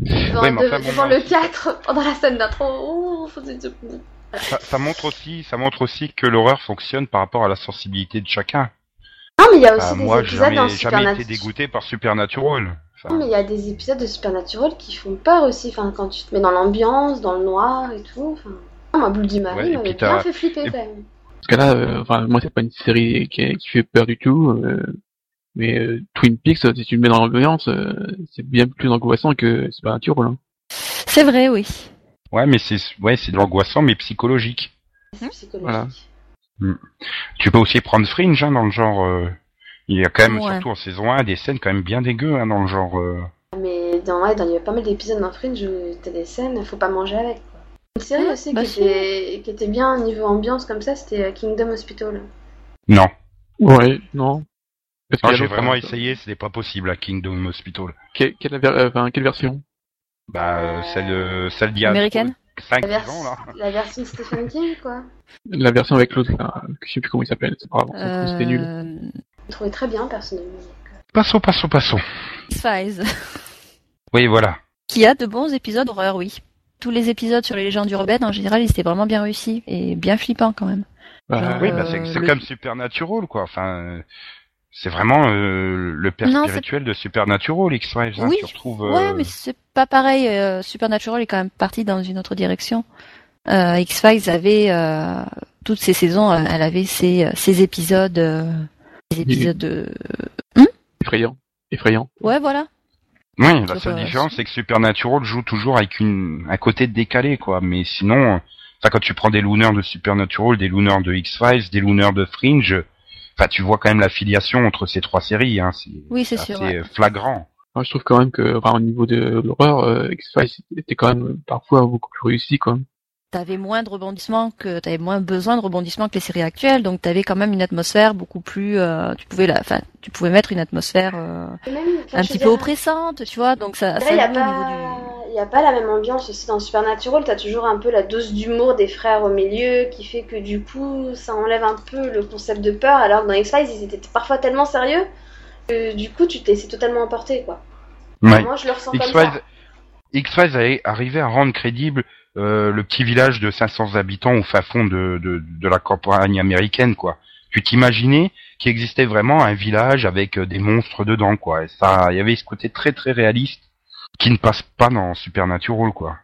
devant, Ouais, mais de- enfin, bon, devant moi le aussi. 4, pendant la scène d'intro. faut- Ça, ça montre aussi, ça montre aussi que l'horreur fonctionne par rapport à la sensibilité de chacun. Non, mais il y a aussi Bah, des moi, épisodes jamais, dans jamais été Supernatural. dégoûté par Supernatural. Enfin, Non, mais il y a des épisodes de Supernatural qui font peur aussi, enfin, quand tu te mets dans l'ambiance, dans le noir et tout. Enfin, non, moi, Bloody Mary Ouais, m'avait bien fait flipper et- quand même. Parce que là, euh, enfin, moi, c'est pas une série qui, qui fait peur du tout. euh, mais euh, Twin Peaks, si tu le mets dans l'ambiance, euh, c'est bien plus angoissant que Supernatural. Hein. C'est vrai, oui. Ouais, mais c'est, ouais, c'est de l'angoissant, mais psychologique. C'est psychologique. Voilà. Tu peux aussi prendre Fringe, hein, dans le genre, euh, il y a quand même, Ouais. surtout en saison 1, des scènes quand même bien dégueu, hein, dans le genre, euh, Mais dans, ouais, dans, il y a pas mal d'épisodes dans Fringe où t'as des scènes, faut pas manger avec. Quoi. Une série aussi bah qui, si. était, qui était bien niveau ambiance comme ça, c'était euh, Kingdom Hospital. non. Ouais, non. Parce Non, j'ai vraiment hein, essayé, c'était pas possible à Kingdom Hospital. Quelle, euh, enfin, quelle version? Bah, euh, celle, euh, celle d'il y a Américaine 5 La, vers- ans, là. la version Stephen King, quoi. La version avec l'autre, là, je sais plus comment il s'appelle. C'est pas grave, c'était nul. Euh... Je trouvais très bien, personnellement. Passons, passons, passons. X-Files. Oui, voilà. Qui a de bons épisodes horreur, oui. Tous les épisodes sur les légendes urbaines, en général, ils étaient vraiment bien réussis et bien flippants quand même. Bah, Oui, Euh, bah, c'est, le- comme Supernatural, quoi. Enfin, euh, c'est vraiment euh, le père Non, spirituel de Supernatural, X-Files. Hein, Oui, tu retrouves, euh, Ouais, mais c'est pas pareil. euh, Supernatural est quand même parti dans une autre direction. Euh, X-Files avait euh, toutes ces saisons, euh, elle avait ses, ses épisodes, euh, ses épisodes de... effrayant. Effrayant. Ouais, voilà. Oui, la seule euh, différence, c'est que Supernatural joue toujours avec une, un côté décalé, quoi. Mais sinon, euh, enfin, quand tu prends des looners de Supernatural, des looners de X-Files, des looners de Fringe, enfin, tu vois quand même l'affiliation entre ces trois séries, hein. C'est, Oui, c'est assez sûr. ouais. flagrant. Moi, je trouve quand même que, enfin, au niveau de l'horreur, euh, X-Files était quand même parfois beaucoup plus réussi, quoi. T'avais moins de rebondissements que t'avais moins besoin de rebondissements que les séries actuelles, donc t'avais quand même une atmosphère beaucoup plus. euh, tu pouvais la, enfin, tu pouvais mettre une atmosphère euh, même, un petit peu dire, oppressante, tu vois. Donc ça, Là, ça a, joue au niveau du. Pas... y a pas la même ambiance aussi dans Supernatural. T'as toujours un peu la dose d'humour des frères au milieu qui fait que du coup, ça enlève un peu le concept de peur. Alors que dans X-Files, ils étaient parfois tellement sérieux que du coup, tu te laissais totalement emporter. Quoi. Ouais. Moi, je le ressens comme X-Files, ça. X-Files est arrivé à rendre crédible euh, le petit village de 500 habitants au fin fond de, de, de la campagne américaine, quoi. Tu t'imaginais qu'il existait vraiment un village avec euh, des monstres dedans, quoi. Et ça, il y avait ce côté très très réaliste qui ne passe pas dans Supernatural, quoi.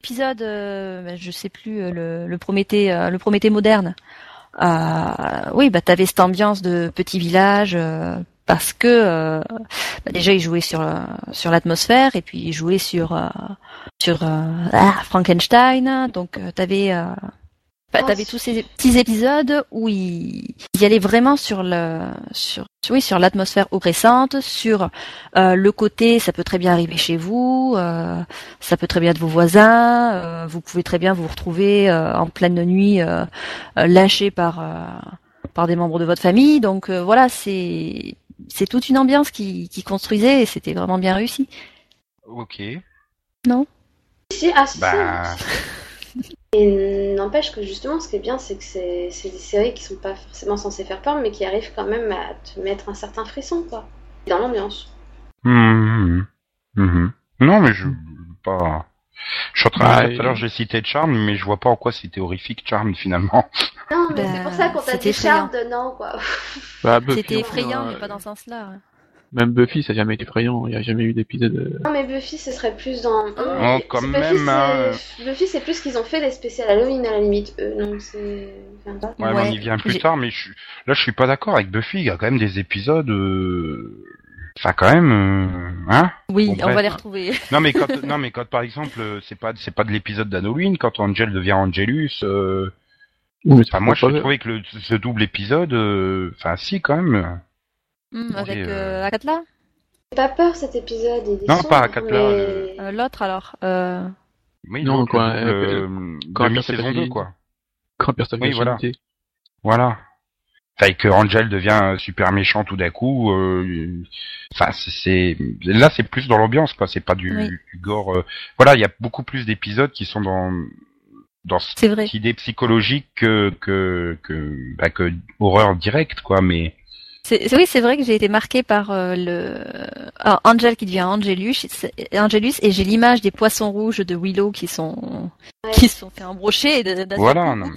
épisode, euh, ben, je sais plus, euh, le, le Prométhée, euh, moderne. Euh, oui, bah t'avais cette ambiance de petit village parce que bah, déjà il jouait sur sur l'atmosphère et puis il jouait sur sur ah, Frankenstein. Donc t'avais euh, bah, Ah, t'avais tous ces petits épisodes où il, il y allait vraiment sur le sur oui sur l'atmosphère oppressante, sur euh, le côté ça peut très bien arriver chez vous. euh, ça peut très bien être vos voisins. euh, vous pouvez très bien vous retrouver euh, en pleine nuit lâché par euh, par des membres de votre famille. Donc euh, voilà, c'est c'est toute une ambiance qui, qui construisait et c'était vraiment bien réussi. Ok. Si, ah, si, Bah, si. Et n'empêche que justement, ce qui est bien, c'est que c'est des séries qui sont pas forcément censées faire peur, mais qui arrivent quand même à te mettre un certain frisson, quoi. Dans l'ambiance. hum, hum, hum. non, mais je pas. Je suis en train de Bah, dire tout à l'heure, j'ai cité Charm, mais je vois pas en quoi c'était horrifique Charm finalement. Non, mais Ben, c'est pour ça qu'on t'a dit Charles de non, quoi. Bah, C'était effrayant, euh, mais pas dans ce sens-là. Même Buffy, ça n'a jamais été effrayant. Il n'y a jamais eu d'épisode. euh, Non, mais Buffy, ce serait plus dans. Oh, quand c'est- même, Buffy, hein. c'est- Buffy, c'est plus qu'ils ont fait les spéciales Halloween à la limite. Eux, non, c'est. enfin, Ouais, mais on y vient plus tard, mais je suis... là, je suis pas d'accord avec Buffy. Il y a quand même des épisodes, euh... enfin, quand même, euh, hein Oui, Bon, on va les retrouver. Non, mais quand, non, mais quand, par exemple, euh, c'est pas, c'est pas de l'épisode d'Halloween, quand Angel devient Angelus. Euh... oui, Enfin, moi, je trouvais que le, ce double épisode, euh, enfin, si, quand même. Hum, avec euh, euh, Agatha? Pas peur cet épisode. Il est Non, sombre, pas heures, mais- Euh, L'autre alors. Euh... Oui, Non, donc, quoi, euh, quand euh, s'appelle 2, quoi. Quand personne Oui, n'a voilà. Voilà. Enfin, que Angel devient euh, super méchant tout d'un coup. euh, Enfin, c'est- là, c'est plus dans l'ambiance, quoi. C'est pas du, Oui. du gore. euh. Voilà, il y a beaucoup plus d'épisodes qui sont dans dans C'est vrai. cette idée psychologique que que que, bah, que horreur directe, quoi. Mais oui, c'est vrai que j'ai été marquée par euh, le alors, Angel qui devient Angelus, et j'ai l'image des poissons rouges de Willow qui sont Ouais. qui se sont fait embrocher. et Voilà, non.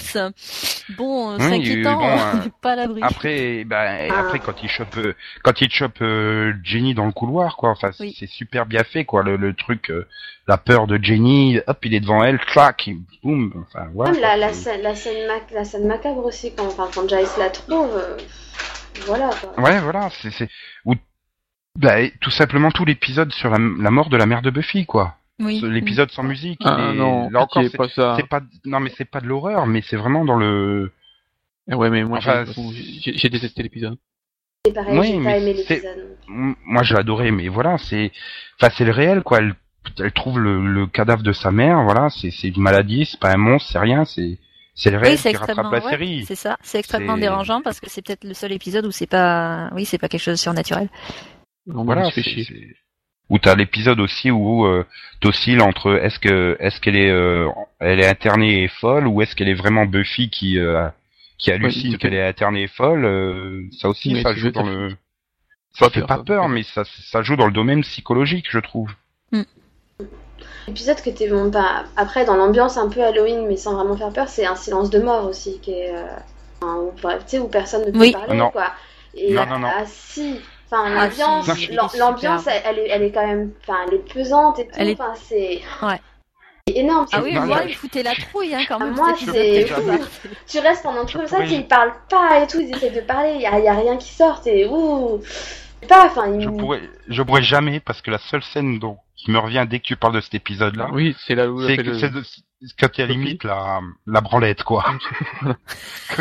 Bon, euh, Oui, c'est inquiétant, bon, euh, pas à l'abri. après, Ah. après quand il chope euh, quand il chope euh, Jenny dans le couloir, quoi. Enfin, Oui. c'est super bien fait, quoi. Le, le truc, euh, la peur de Jenny. Hop, il est devant elle, clac, il- boum. Enfin, voilà. Même quoi, la, scène, la, scène mac- la scène macabre aussi, quand, enfin, quand Giles la trouve. Voilà. Ouais, voilà, c'est c'est ou bah, tout simplement tout l'épisode sur la, la mort de la mère de Buffy, quoi. Oui. L'épisode sans musique. Ah et non, là encore, c'est pas ça. c'est pas non mais c'est pas de l'horreur, mais c'est vraiment dans le. Ah ouais, mais moi, Enfin, j'ai- bon, j'ai j'ai détesté l'épisode. Et pareil, Oui, j'ai mais pas aimé c'est- l'épisode. Moi, j'ai adoré, mais voilà, c'est, enfin, c'est le réel, quoi. Elle, elle trouve le, le cadavre de sa mère, voilà, c'est c'est une maladie, c'est pas un monstre, c'est rien, c'est c'est le réel Oui, c'est qui rattrape la ouais, série. c'est ça, c'est extrêmement dérangeant parce que c'est peut-être le seul épisode où c'est pas, oui, c'est pas quelque chose de surnaturel. Non, Voilà, c'est- Ou t'as l'épisode aussi où euh, t'oscilles entre est-ce que est-ce qu'elle est euh, elle est internée et folle ou est-ce qu'elle est vraiment Buffy qui euh, qui hallucine Ouais, qu'elle est internée et folle. euh, ça aussi, Mais ça joue dans le. Ça fait pas peur, mais ça ça joue dans le domaine psychologique, je trouve. L'épisode que t'es bon, pas après dans l'ambiance un peu Halloween, mais sans vraiment faire peur, c'est un silence de mort aussi, qui est, euh, où, tu sais, où personne ne peut Oui. parler, Non. quoi. Et Non, non, non. ah si, enfin Ah, l'ambiance, si, l'ambiance, super. elle, elle est, elle est quand même, enfin, elle est pesante et tout. Elle est- Enfin, c'est Ouais. énorme. Ah oui, Non, moi, il foutait la trouille, hein, quand Ah, même. moi, c'est- épisode. Tu restes pendant tout Je ça, qu'ils parlent pas et tout, ils essaient de parler, il y a, y a rien qui sort et ouh, pas, enfin, ils- Je pourrais je pourrais jamais parce que la seule scène dont qui me revient dès que tu parles de cet épisode-là, Oui, c'est là où elle c'est fait que le- c'est de- quand il y a limite la, la branlette, quoi.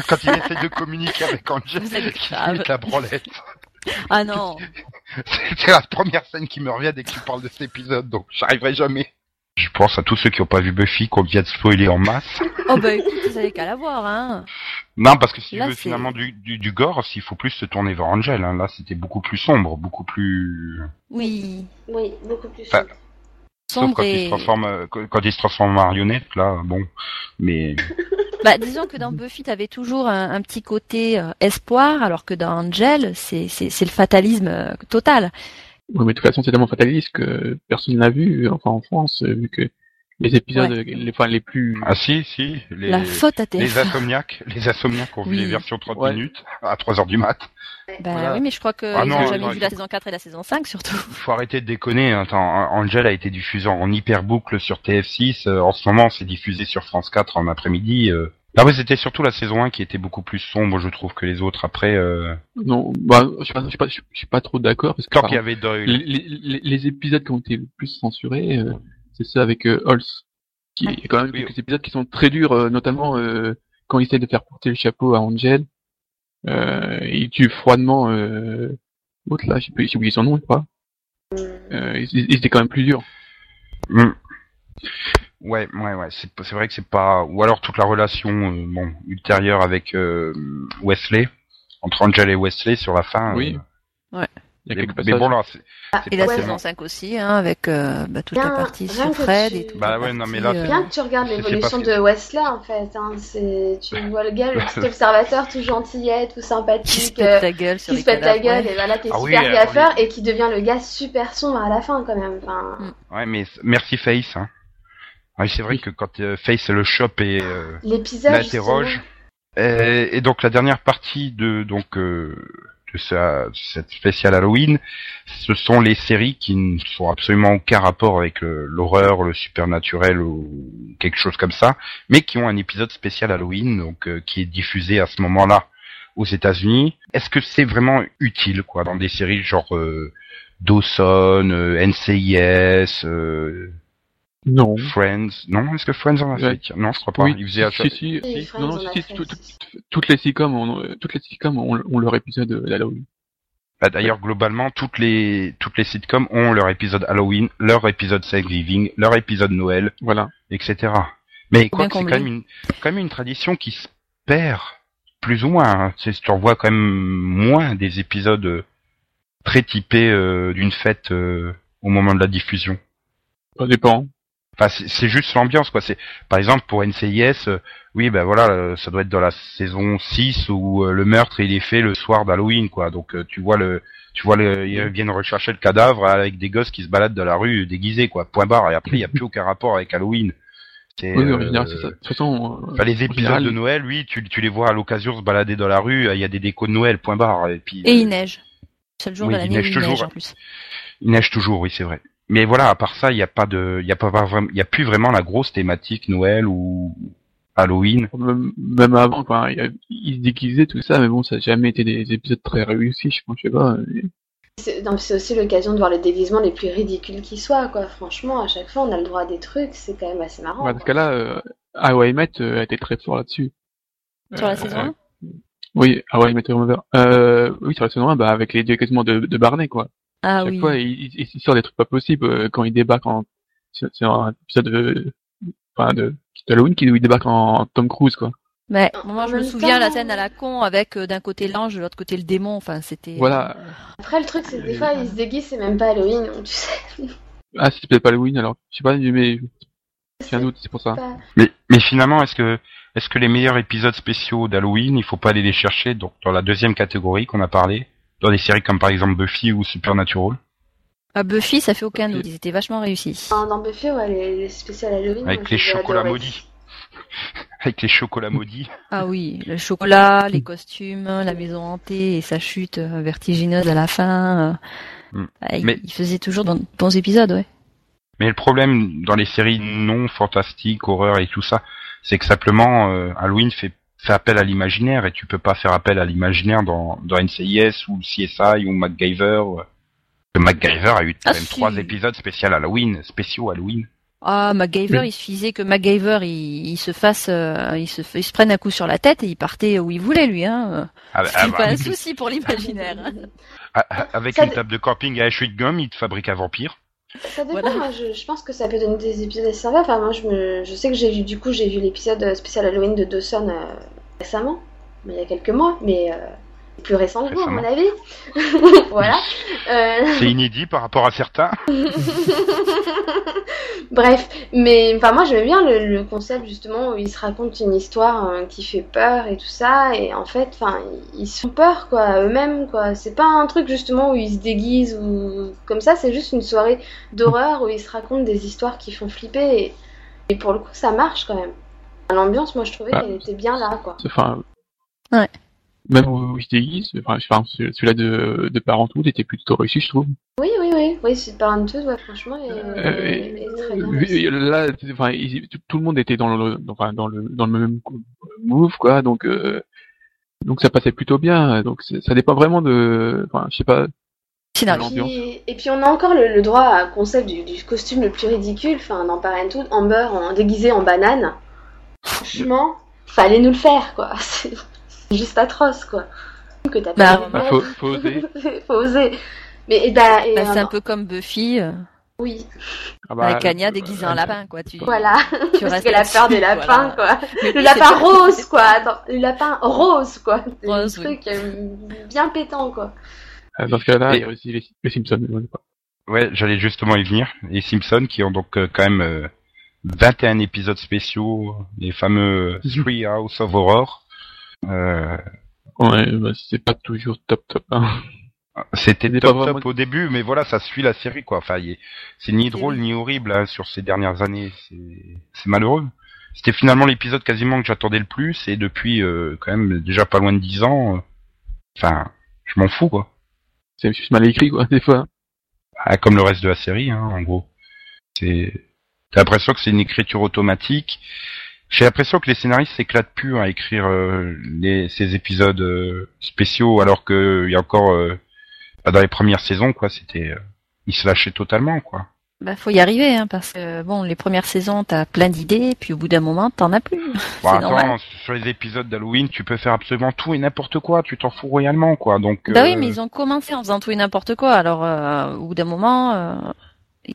quand il essaie de communiquer avec Angel, limite la branlette. Ah non. C'est la première scène qui me revient dès que tu parles de cet épisode, donc j'arriverai jamais. Je pense à tous ceux qui n'ont pas vu Buffy, qu'on vient de spoiler en masse. Oh bah écoute, vous avez qu'à la voir, hein. Non, parce que si Là, tu veux c'est- finalement du, du, du gore, il faut plus se tourner vers Angel. Hein. Là, c'était beaucoup plus sombre, beaucoup plus... Oui. oui, beaucoup plus Enfin, sombre. Sauf Sombre quand il se transforme, euh, quand quand il se transforme en marionnette, là, bon. Mais Bah, disons que dans Buffy, t'avais toujours un, un petit côté euh, espoir, alors que dans Angel, c'est le fatalisme euh, total. Oui, mais de toute façon, c'est tellement fataliste que personne l'a vu, enfin en France, euh, vu que les épisodes, Ouais. les, enfin, les plus... ah si, si, les, La faute à les TF. insomniaques, les insomniaques ont vu Oui. les versions 30 Ouais. minutes à 3 heures du mat. Bah Voilà. oui, mais je crois que Ah ils non, ont jamais non, vu la faut- saison 4 et la saison 5 surtout. Il faut arrêter de déconner. hein. Attends, Angel a été diffusé en hyper boucle sur TF6. euh, en ce moment, c'est diffusé sur France 4 en après-midi. Ah ouais, c'était surtout la saison 1 qui était beaucoup plus sombre, je trouve, que les autres. Après, euh... Non, bah, je suis pas, je suis pas, je suis pas trop d'accord, parce que par y avait Doyle. les, les, épisodes qui ont été le plus censurés, euh, c'est ceux avec euh, Holz. Qui, il y a quand même Oui. quelques épisodes qui sont très durs, euh, notamment euh, quand il essaie de faire porter le chapeau à Angel. Euh, il tue froidement euh, l'autre là, j'ai oublié son nom, je crois. Euh, il, il était quand même plus dur. Hmm. Ouais, ouais, ouais. C'est vrai que c'est pas. Ou alors toute la relation, euh, bon, ultérieure avec euh, Wesley, entre Angel et Wesley sur la fin. Oui. euh, Il y a mais, quelques mais passages. bon là, c'est- Ah, Et la ouais, saison tellement- 5 aussi, hein, avec euh, bah, toute Rien- la partie sur Fred tu- et toute Bah ouais, non, mais là, euh, Bien que tu regardes l'évolution de Wesley en fait, hein, tu vois le gars, le petit observateur tout gentillet, tout qui se sympathique, pète la gueule sur qui les se pète la cadavres, gueule ouais. et voilà qui est Ah oui, super euh, gaffeur attendez. et qui devient le gars super sombre à la fin quand même. Enfin, Mm. ouais, mais merci Face. Hein. Ouais, c'est vrai que quand euh, Face le chope et euh, l'interroge. Euh, et donc la dernière partie de donc euh, de sa- cette spéciale Halloween, ce sont les séries qui ne sont absolument aucun rapport avec le- l'horreur, le supernaturel ou quelque chose comme ça, mais qui ont un épisode spécial Halloween, donc euh, qui est diffusé à ce moment-là aux États-Unis. Est-ce que c'est vraiment utile, quoi, dans des séries genre euh, Dawson, euh, NCIS, euh, Non. Friends Non, est-ce que Friends en a Ouais. fait Non, je crois pas. Oui, Il faisait à si, si, si. Friends non, non, si, tout- tout- toutes les sitcoms ont, toutes les sitcoms ont, ont leur épisode euh, d'Halloween. Bah, D'ailleurs, globalement, toutes les toutes les sitcoms ont leur épisode Halloween, leur épisode Thanksgiving, leur épisode Noël, Voilà. etc. Mais quoi c'est quand même une quand même une tradition qui se perd plus ou moins. Hein. Tu en vois quand même moins des épisodes euh, très typés euh, d'une fête euh, au moment de la diffusion. Ça dépend. Enfin, c'est juste l'ambiance, quoi. C'est par exemple pour NCIS, euh, oui, ben voilà, euh, ça doit être dans la saison 6 où euh, le meurtre il est fait le soir d'Halloween, quoi. Donc euh, tu vois le, tu vois le, ils viennent rechercher le cadavre avec des gosses qui se baladent dans la rue déguisés, quoi. Point barre. Et après, il y a plus aucun rapport avec Halloween. C'est, Oui, en général, c'est ça. De toute façon, euh, enfin, les épisodes général, de Noël, oui, tu, tu les vois à l'occasion se balader dans la rue. Il y a des décos de Noël, point barre. Et puis Et euh, il neige. C'est le jour oui, de il l'année où neige il toujours. neige en plus. il neige toujours, oui, c'est vrai. Mais voilà, à part ça, il y a pas de, il y a pas vraiment, il y a plus vraiment la grosse thématique Noël ou Halloween. Même, avant, quoi. Il, y a- il se déguisait, tout ça, mais bon, ça n'a jamais été des épisodes très réussis, je pense, je sais pas. C'est non, c'est aussi l'occasion de voir les déguisements les plus ridicules qui soient, quoi. Franchement, à chaque fois, on a le droit à des trucs, c'est quand même assez marrant. Ouais, dans ce quoi. cas-là, euh, How I Met euh, a été très fort là-dessus. Sur la Euh, saison 1 Oui, How I Met Your Mother. Euh, oui, sur la saison 1, bah, avec les déguisements de, de Barney, quoi. Ah chaque oui. fois, il, il, il sort des trucs pas possibles euh, quand il débarque en sur un épisode de enfin de d'Halloween qui où il débarque en Tom Cruise quoi. Mais moi je me souviens la scène à la con avec euh, d'un côté l'ange, de l'autre côté le démon. Enfin c'était. Voilà. Après, le truc, c'est que des fois, ils se déguisent, c'est même pas Halloween, tu sais. Ah, c'est peut-être pas Halloween alors. Je sais pas, mais j'ai un doute, c'est pour ça. pas- Mais, mais finalement, est-ce que, est-ce que les meilleurs épisodes spéciaux d'Halloween, il faut pas aller les chercher donc dans la deuxième catégorie qu'on a parlé, dans des séries comme par exemple Buffy ou Supernatural, Ah, Buffy ça fait aucun Buffy. doute. Ils étaient vachement réussis. Dans, dans Buffy, ouais, les, les spéciales Halloween. avec les chocolats adoré. maudits, avec les chocolats maudits. Ah oui, le chocolat, les costumes, la maison hantée et sa chute euh, vertigineuse à la fin. euh, Hmm. ah, Mais- Il faisait toujours de bons épisodes, ouais. Mais le problème dans les séries non fantastiques, horreur et tout ça, c'est que simplement euh, Halloween fait, fait appel à l'imaginaire et tu peux pas faire appel à l'imaginaire dans, dans NCIS ou CSI ou MacGyver. Le MacGyver a eu quand Ah, même si. trois épisodes spéciaux Halloween, spéciaux Halloween. Ah, MacGyver, Oui. il suffisait que MacGyver, il, il se fasse, euh, il se, il se prenne un coup sur la tête et il partait où il voulait, lui, hein. Ah, C'est ah, pas bah, un souci pour l'imaginaire. hein. ah, ah, avec Ça une table de camping et un chewing-gum, il te fabrique un vampire. Ça dépend, Voilà. moi, je, je pense que ça peut donner des épisodes assez sympas. Enfin, moi, je, me, je sais que j'ai vu, du coup, j'ai vu l'épisode spécial Halloween de Dawson euh, récemment, mais il y a quelques mois, mais euh, plus récent que vous, à mon avis. voilà. Euh, C'est inédit par rapport à certains. Bref, mais enfin moi j'aime bien le, le concept justement où ils se racontent une histoire euh, qui fait peur et tout ça et en fait enfin ils se font peur quoi eux-mêmes quoi. C'est pas un truc justement où ils se déguisent ou comme ça, c'est juste une soirée d'horreur où ils se racontent des histoires qui font flipper et, et pour le coup ça marche quand même. L'ambiance moi je trouvais Ah. qu'elle était bien là quoi. Enfin. Ouais. Même où il se déguise, enfin, celui-là de, de Parenthood était plutôt réussi, je trouve. Oui oui oui, oui c'est Parenthood ouais franchement et, Euh, et très bien. Là, enfin, tout, tout le monde était dans le, dans, enfin, dans le, dans le même move, quoi. Donc, euh, donc ça passait plutôt bien. Donc, ça dépend vraiment de, enfin, je sais pas. Puis- et puis on a encore le, le droit à concept du, du costume le plus ridicule, enfin dans Parenthood, Amber en déguisé en banane. Franchement, fallait nous le faire quoi. C'est juste atroce quoi. Que t'as Bah, pas Bah, faut, faut oser. faut oser. Mais et bah, et, Bah, euh, c'est un non. peu comme Buffy, euh, oui, Ah bah, avec Anya euh, déguisée en lapin, quoi. Tu, voilà. tu Parce restes qu'elle a peur des lapins voilà. quoi. Le lapin rose quoi. Attends, le lapin rose quoi. C'est un Rose, oui. truc euh, bien pétant quoi. euh, Dans ce cas-là, Et- il y a aussi les, les Simpsons. Ouais, j'allais justement y venir. Les Simpsons qui ont donc euh, quand même euh, 21 épisodes spéciaux, les fameux Three House of Horror. Euh, Ouais, bah, c'est pas toujours top top. Hein. C'était top pas vraiment- top au début, mais voilà, ça suit la série quoi. Enfin, c'est ni drôle ni horrible hein, sur ces dernières années. C'est c'est malheureux. C'était finalement l'épisode quasiment que j'attendais le plus, et depuis euh, quand même déjà pas loin de 10 ans. euh, Enfin, je m'en fous quoi. C'est juste mal écrit, quoi, des fois. Ah, comme le reste de la série, hein, en gros. C'est, t'as l'impression que c'est une écriture automatique. J'ai l'impression que les scénaristes s'éclatent plus à écrire euh, les, ces épisodes euh, spéciaux, alors que il y a encore euh, bah, dans les premières saisons, quoi, c'était, euh, ils se lâchaient totalement, quoi. Bah, faut y arriver, hein, parce que bon, les premières saisons, t'as plein d'idées, puis au bout d'un moment, t'en as plus. Bon, C'est attends, normal. sur les épisodes d'Halloween, tu peux faire absolument tout et n'importe quoi, tu t'en fous royalement, quoi. Donc, Bah euh, oui, mais ils ont commencé en faisant tout et n'importe quoi. Alors, euh, au bout d'un moment, euh,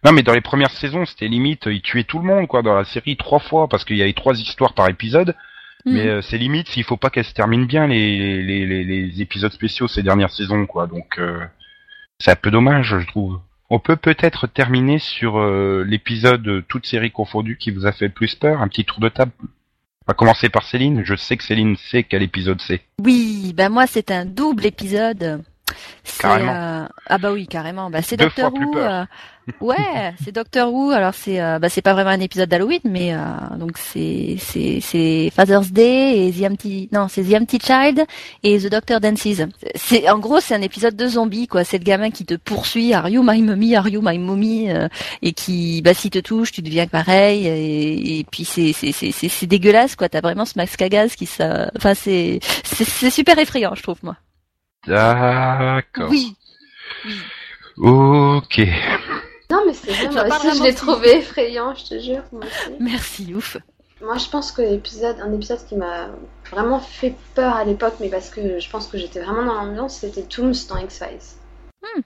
Non, mais dans les premières saisons, c'était limite, ils tuaient tout le monde, quoi, dans la série, trois fois, parce qu'il y avait trois histoires par épisode. hmm. Mais euh, c'est limite s'il faut pas qu'elles se terminent bien, les, les, les, les épisodes spéciaux ces dernières saisons, quoi. Donc, euh, c'est un peu dommage, je trouve. On peut peut-être terminer sur euh, l'épisode euh, toute série confondue qui vous a fait le plus peur, un petit tour de table. On va commencer par Céline. Je sais que Céline sait quel épisode c'est. oui, bah moi, c'est un double épisode. Carrément. euh, Ah bah oui, carrément. Bah c'est Doctor Who. euh, Ouais, c'est Doctor Who. Alors c'est, euh, bah c'est pas vraiment un épisode d'Halloween, mais euh, donc c'est c'est c'est Father's Day et The Empty, non c'est The Empty Child et The Doctor Dances. C'est en gros c'est un épisode de zombies quoi. C'est le gamin qui te poursuit, Are you my mommy, Are you my mommy, euh, et qui bah s'il te touche, tu deviens pareil. Et, et puis c'est c'est c'est c'est c'est dégueulasse quoi. T'as vraiment ce Max Cagaz qui ça, enfin c'est c'est c'est super effrayant je trouve moi. D'accord. Oui. Oui. Ok. Non, mais c'est vrai, moi aussi, je l'ai trouvé effrayant, je te jure. Moi, aussi. Merci, ouf. Moi, je pense que l'épisode, un épisode qui m'a vraiment fait peur à l'époque, mais parce que je pense que j'étais vraiment dans l'ambiance, c'était Tooms dans X-Files. Hmm.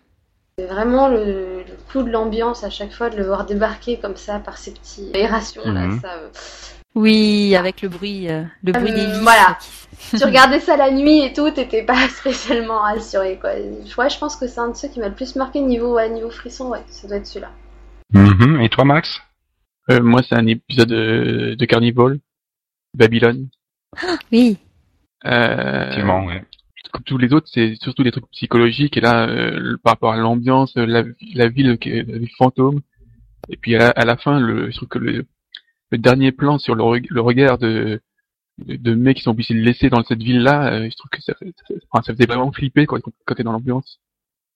C'est vraiment le, le coup de l'ambiance à chaque fois de le voir débarquer comme ça par ces petits aérations là. Mhm. Ça, euh, Oui, avec le bruit, euh, le bruit Euh, des vis. voilà. qui- tu regardais ça la nuit et tout, t'étais pas spécialement rassuré quoi. Ouais, je pense que c'est un de ceux qui m'a le plus marqué niveau, ouais, niveau frisson, ouais, ça doit être celui-là. Mhm. Et toi, Max? Euh, moi, c'est un épisode de, de Carnival, Babylone. Oui. Euh, Effectivement, ouais. comme tous les autres, c'est surtout des trucs psychologiques. Et là, euh, par rapport à l'ambiance, euh, la, la ville, qui est- la ville fantôme. Et puis à la, à la fin, le, je trouve que le, le dernier plan sur le, reg- le regard de, de, de mecs qui sont obligés de laisser dans cette ville-là, euh, je trouve que ça, faisait vraiment flipper quand, quand t'es dans l'ambiance.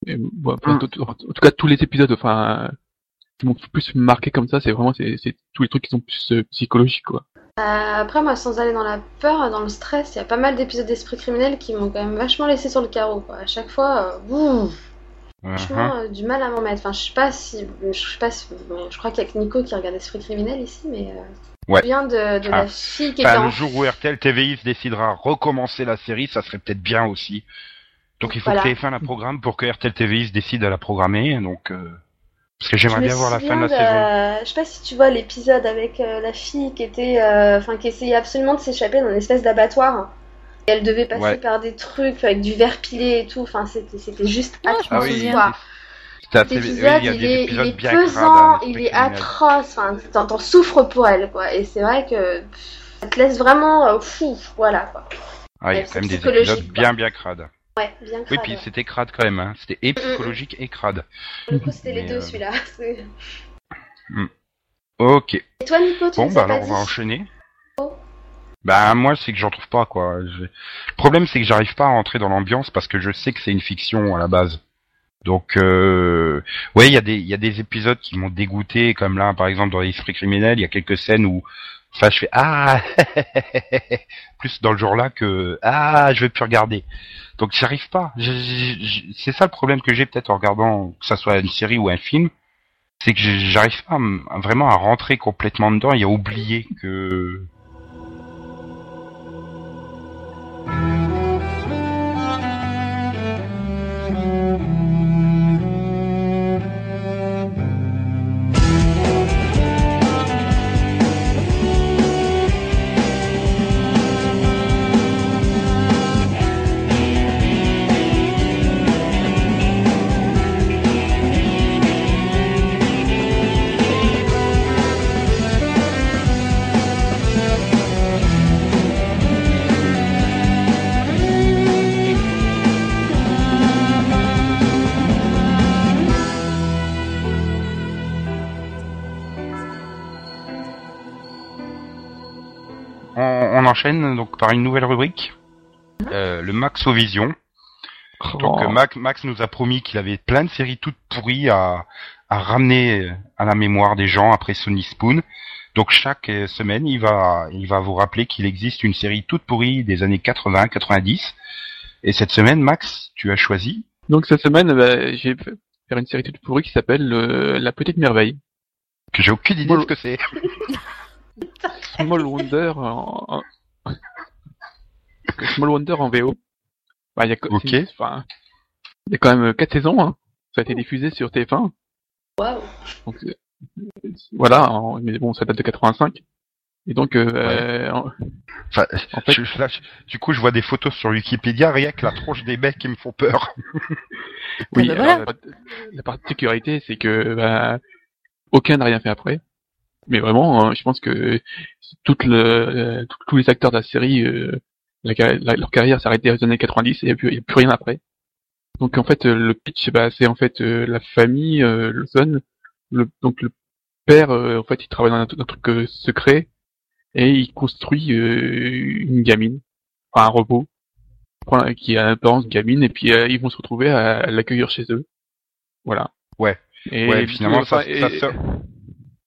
Bon, Mm. en, en tout cas, tous les épisodes, enfin, qui m'ont plus marqué comme ça, c'est vraiment c'est, c'est tous les trucs qui sont plus euh, psychologiques, quoi. Euh, après, moi, sans aller dans la peur, dans le stress, il y a pas mal d'épisodes d'Esprit criminel qui m'ont quand même vachement laissé sur le carreau. Quoi. À chaque fois, euh, boum, franchement, Mhm. euh, du mal à m'en mettre. Enfin, je sais pas si, je sais pas si, je crois qu'il y a que Nico qui regarde Esprit criminel ici, mais euh, Ouais. souviens de, de Ah. la fille qui Enfin, était le en jour où RTL TVI se décidera à recommencer la série, ça serait peut-être bien aussi. Donc il faut Voilà. que TF1 la programme pour que RTL TVI se décide à la programmer. Donc euh, parce que j'aimerais me bien voir la fin de la saison. Je sais pas si tu vois l'épisode avec euh, la fille qui était, euh, enfin, qui essayait absolument de s'échapper dans une espèce d'abattoir. Et elle devait passer Ouais. par des trucs avec du verre pilé et tout. Enfin, c'était, c'était juste Ah, je atroce. C'était assez- Cet oui, épisode, a il, est, épisodes il est pesant, hein, il est atroce, enfin, t'en, t'en souffres pour elle, quoi. Et c'est vrai que ça te laisse vraiment euh, fou, voilà, quoi. Ah, il y a Ouais, quand même des psychologique, épisodes quoi. bien bien crades. Ouais, bien Oui, crade. puis ouais. c'était crade quand même. Hein. C'était et psychologique et crade. Pour le coup, c'était les deux, euh, celui-là. Ok. Et toi, Nico, tu Bon, bah alors on va enchaîner. Bah moi c'est que j'en trouve pas quoi. Le problème c'est que j'arrive pas à entrer dans l'ambiance parce que je sais que c'est une fiction à la base. Donc euh... ouais il y a des il y a des épisodes qui m'ont dégoûté comme là par exemple dans l'esprit criminel il y a quelques scènes où enfin je fais ah plus dans le genre là que ah je vais plus regarder. Donc j'arrive pas. C'est ça le problème que j'ai peut-être en regardant que ça soit une série ou un film c'est que j'arrive pas vraiment à rentrer complètement dedans et à oublier que on, enchaîne donc par une nouvelle rubrique, euh, le Maxovision. Donc Oh. euh, Max, Max nous a promis qu'il avait plein de séries toutes pourries à, à ramener à la mémoire des gens après Sony Spoon. Donc chaque euh, semaine, il va, il va vous rappeler qu'il existe une série toute pourrie des années 80-90. Et cette semaine, Max, tu as choisi Donc cette semaine, bah, j'ai fait faire une série toute pourrie qui s'appelle euh, La Petite Merveille. Que j'ai aucune idée de ce que c'est. Small Wonder en, Small Wonder en VO. Bah, il y a, Ok. enfin, il y a quand même 4 saisons. hein. Ça a été diffusé sur TF1. Waouh. Donc, euh, voilà, en- mais bon, ça date de 85. Et donc, euh, euh, en- Enfin, en fait, je- là, je- du coup, je vois des photos sur Wikipédia, rien que la tronche des mecs qui me font peur. oui, bah alors, la, la particularité, c'est que bah, aucun n'a rien fait après. Mais vraiment, hein, je pense que toute le, euh, tous- tous les acteurs de la série, euh, la la- leur carrière s'est arrêtée aux années 90 et il n'y a, plus- y a plus rien après. Donc en fait, le pitch, bah, c'est en fait euh, la famille, euh, Lawson, le, donc le père, euh, en fait, il travaille dans un, un truc euh, secret et il construit euh, une gamine, enfin un robot, qui a l'apparence de gamine et puis euh, ils vont se retrouver à, à l'accueillir chez eux. Voilà. Ouais. Et ouais, finalement, ça, et- ça, sur-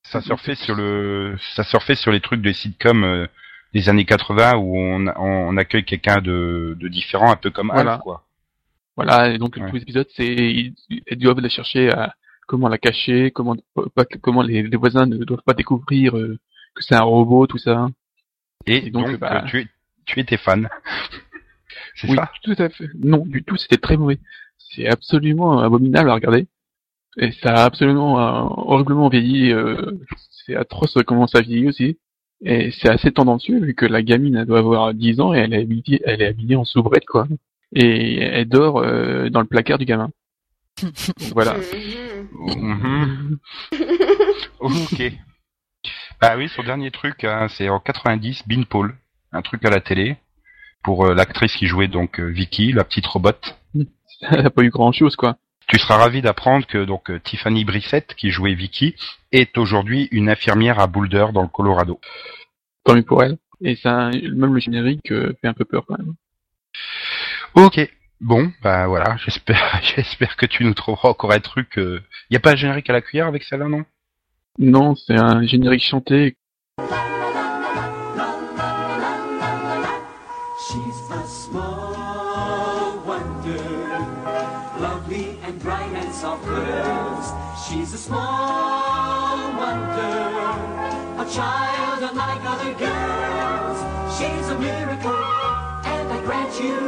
ça surfait sur le, ça surfait sur les trucs des sitcoms euh, des années 80 où on, on accueille quelqu'un de, de différent, un peu comme Voilà. Alf, quoi. Voilà, et donc Ouais. tous les épisodes, c'est ils, ils doivent la chercher à comment la cacher, comment pas, comment les, les voisins ne doivent pas découvrir euh, que c'est un robot, tout ça. Et, Et donc, donc, bah- tu, tu étais fan. C'est Oui, ça? tout à fait. Non, du tout, c'était très mauvais. C'est absolument abominable à regarder. Et ça a absolument euh, horriblement vieilli. euh, c'est atroce comment ça vieillit aussi. Et c'est assez tendancieux vu que la gamine elle doit avoir 10 ans et elle est habillée, elle est habillée en soubrette quoi. Et elle dort euh, dans le placard du gamin. Voilà. Mhm. Ok. Bah oui, son dernier truc, hein, c'est en 90, Bean Paul, un truc à la télé pour euh, l'actrice qui jouait donc euh, Vicky, la petite robot. Elle a pas eu grand chose quoi. Tu seras ravi d'apprendre que donc euh, Tiffany Brissett, qui jouait Vicky, est aujourd'hui une infirmière à Boulder dans le Colorado. Tant mieux pour elle. Et ça, même le générique euh, fait un peu peur quand même. Ok. Bon, bah voilà, j'espère, j'espère que tu nous trouveras encore un truc. Il y a pas un générique à la cuillère avec celle-là, non? Non, c'est un générique chanté. She's a small wonder, lovely and bright and soft curves. She's a small wonder, a child unlike other girls. She's a miracle, and I grant you,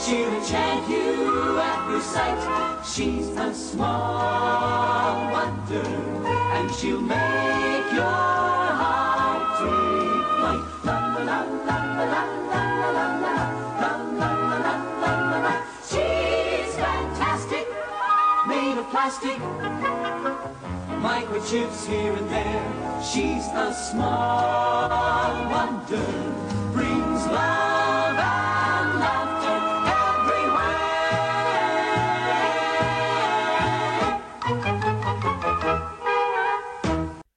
she'll enchant you at first sight. She's a small wonder, and she'll make your heart la la la la la la la plastic, microchips here and there. She's a small wonder, brings love and laughter everywhere.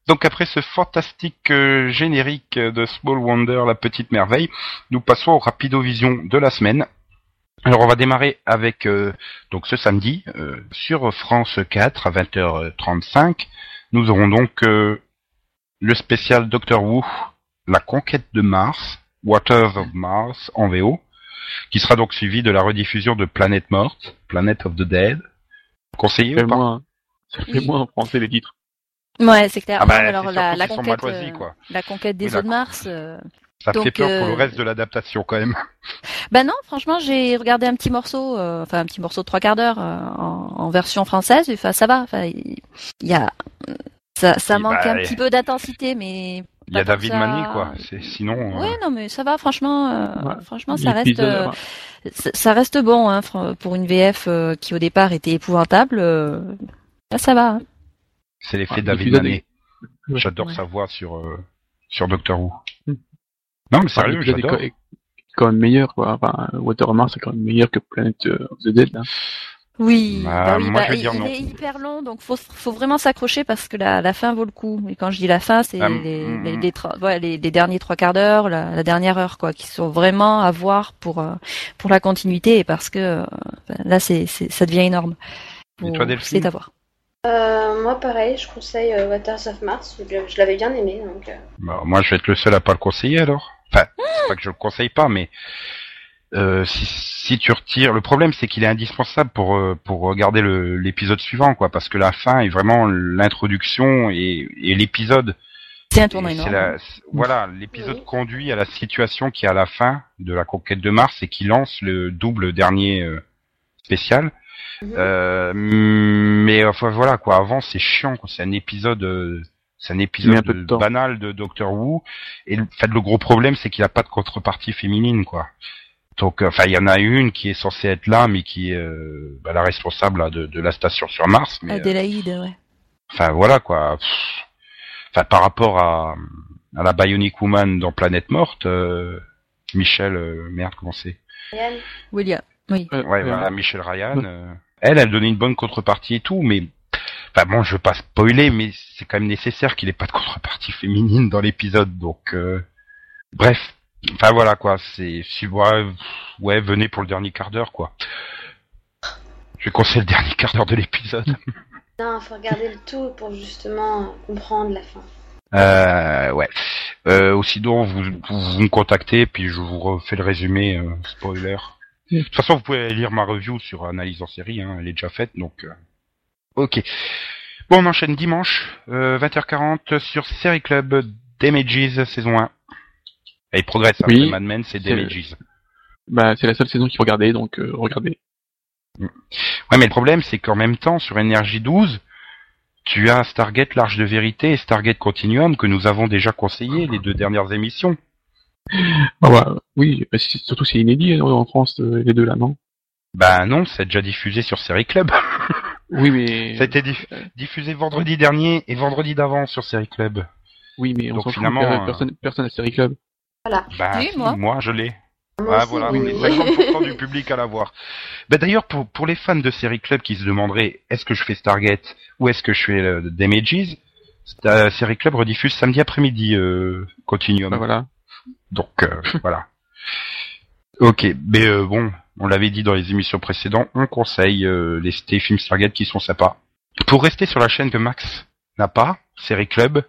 Donc après ce fantastique euh, générique de Small Wonder, la petite merveille, nous passons au Rapidovision de la semaine. Alors on va démarrer avec euh, donc ce samedi euh, sur France 4 à 20h35. Nous aurons donc euh, le spécial Doctor Who, la conquête de Mars, Waters of Mars en VO, qui sera donc suivi de la rediffusion de Planète Morte, Planet of the Dead. Conseillé Ça ou fait pas moins, ça fait Oui. moins en français les titres. Ouais, c'est clair. Ah bah, alors la, conquête, euh, quoi. la conquête des Oui, eaux de Mars. Ça Donc, fait peur pour le euh, reste de l'adaptation quand même. Bah non, franchement, j'ai regardé un petit morceau, euh, enfin un petit morceau de trois quarts d'heure euh, en, en version française. et, Enfin, ça va. Enfin, il y a, ça, ça Oui, manque bah, un et- petit peu d'intensité, mais. Il y a David ça- Manny quoi. C'est sinon. euh, Oui, non, mais ça va, franchement, euh, Ouais. franchement, ça reste, L'épisode, euh, ouais. ça reste bon hein, pour une VF euh, qui au départ était épouvantable. euh, là, ça va. hein. C'est l'effet Ouais, David Manet. J'adore ouais. sa voix sur euh, sur Doctor Who. Hmm. Non mais Enfin, sérieux, est j'adore. quand- est quand même meilleur, quoi. Enfin, Water of Mars est quand même meilleur que Planet euh, of the Dead, là. Oui, Bah, bah oui, moi, bah, je vais il, dire il non. est hyper long, donc faut faut vraiment s'accrocher parce que la, la fin vaut le coup. Et quand je dis la fin, c'est Ah, les, mm, les, mm. les, tra- ouais, les, les derniers trois quarts d'heure, la, la dernière heure, quoi, qui sont vraiment à voir pour euh, pour la continuité et parce que euh, là, c'est c'est ça devient énorme. Et Faut- toi, Delphine C'est à voir. Euh, moi, pareil, je conseille euh, Waters of Mars. Je, je l'avais bien aimé, donc. euh, Bah, moi je vais être le seul à pas le conseiller alors. Enfin, c'est pas que je le conseille pas, mais euh, si, si tu retires, le problème c'est qu'il est indispensable pour euh, pour regarder le- l'épisode suivant, quoi, parce que la fin est vraiment l'introduction et, et l'épisode. C'est un tournant la- c'est- voilà, l'épisode Oui. conduit à la situation qui est à la fin de la conquête de Mars et qui lance le double dernier euh, spécial. Euh, mais enfin voilà quoi. Avant c'est chiant, quoi. C'est un épisode, euh, c'est un épisode un peu de temps. banal de Doctor Who. Et le, en fait, le gros problème c'est qu'il a pas de contrepartie féminine quoi. Donc, euh, enfin, il y en a une qui est censée être là, mais qui est euh, bah, la responsable là, de, de la station sur Mars. Mais, euh, Adélaïde, ouais. Enfin voilà quoi. Enfin par rapport à, à la Bionic Woman dans Planète Morte, euh, Michel, euh, merde comment c'est William. Oui. Euh, Ouais euh, voilà, Michel Ryan. Euh, elle, elle donnait une bonne contrepartie et tout, mais enfin bon, je veux pas spoiler, mais c'est quand même nécessaire qu'il ait pas de contrepartie féminine dans l'épisode, donc euh, bref. Enfin voilà quoi, c'est si ouais, ouais, venez pour le dernier quart d'heure quoi. Je conseille le dernier quart d'heure de l'épisode. non, faut regarder le tout pour justement comprendre la fin. Euh, ouais. Euh, ou sinon, vous, vous, vous me contactez, puis je vous refais le résumé, euh, spoiler. De toute façon, vous pouvez lire ma review sur Analyse en série, hein, elle est déjà faite, donc... euh, Ok. Bon, on enchaîne dimanche, euh, 20h40, sur Série Club Damages, saison 1. Et il progresse, Oui, Mad Men, c'est Damages. Bah, c'est la seule saison qu'il faut regarder, donc euh, regardez. Ouais, mais le problème, c'est qu'en même temps, sur Énergie 12, tu as Stargate L'Arche de Vérité et Stargate Continuum, que nous avons déjà conseillé les deux dernières émissions. Ah bah, oui, bah, surtout c'est inédit euh, en France, euh, les deux là, non? Bah non, c'est déjà diffusé sur Série Club. Oui, mais... Ça a été diff- diffusé vendredi dernier et vendredi d'avant sur Série Club. Oui, mais on Donc fout, finalement, euh, personne, personne à Série Club. Bah, Oui, si, moi. je l'ai. Moi Ah voilà, oui. on est 50% du public à l'avoir. Bah d'ailleurs, pour, pour les fans de Série Club qui se demanderaient est-ce que je fais Stargate ou est-ce que je fais euh, Damages, euh, Série Club rediffuse samedi après-midi euh, Continuum. Bah voilà. Donc euh, voilà. Ok, mais euh, bon, on l'avait dit dans les émissions précédentes, on conseille euh, les, les films Stargate qui sont sympas. Pour rester sur la chaîne que Max n'a pas, Série Club,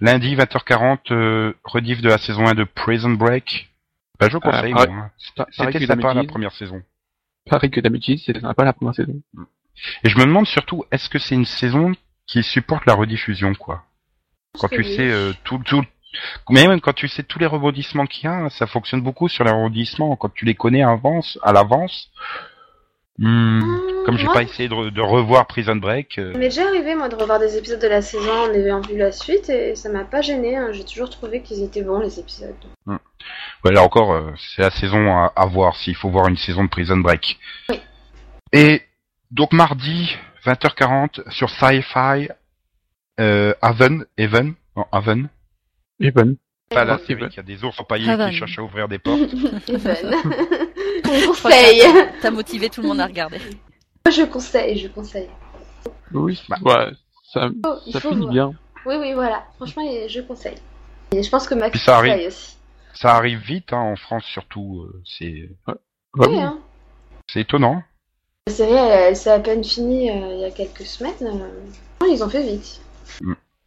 lundi 20h40, euh, rediff de la saison 1 de Prison Break. Bah, je conseille, moi. pa- pareil C'était sympa la première saison. Pareil que d'habitude, c'était pas la première saison. Et je me demande surtout, est-ce que c'est une saison qui supporte la rediffusion, quoi? Quand tu oui. sais euh, tout, tout, mais même quand tu sais tous les rebondissements qu'il y a, ça fonctionne beaucoup sur les rebondissements quand tu les connais à avance, à l'avance. Hmm, Mmh, comme j'ai pas essayé de, de revoir Prison Break, euh, m'est déjà arrivé moi de revoir des épisodes de la saison en ayant vu la suite et ça m'a pas gêné. hein. J'ai toujours trouvé qu'ils étaient bons les épisodes. ouais, là encore, euh, c'est la saison à, à voir s'il faut voir une saison de Prison Break. Oui. Et donc mardi 20h40 sur Sci-Fi, euh, Haven, Haven, non, Haven, Evan. pas la Ouais, série Haven. qui a des ours empaillés qui cherchent à ouvrir des portes. Even. Conseille. t'as- motivé tout le monde à regarder. Je conseille, je conseille. Oui, Bah. ouais, ça, Oh, il ça faut finit voir. bien. Oui, oui, voilà. Franchement, je conseille. Et je pense que Max ça arrive. aussi. Ça arrive vite, hein, en France surtout. euh, c'est Oui, oui. hein. c'est étonnant. La série, elle, elle s'est à peine finie euh, il y a quelques semaines. euh. Ils ont fait vite.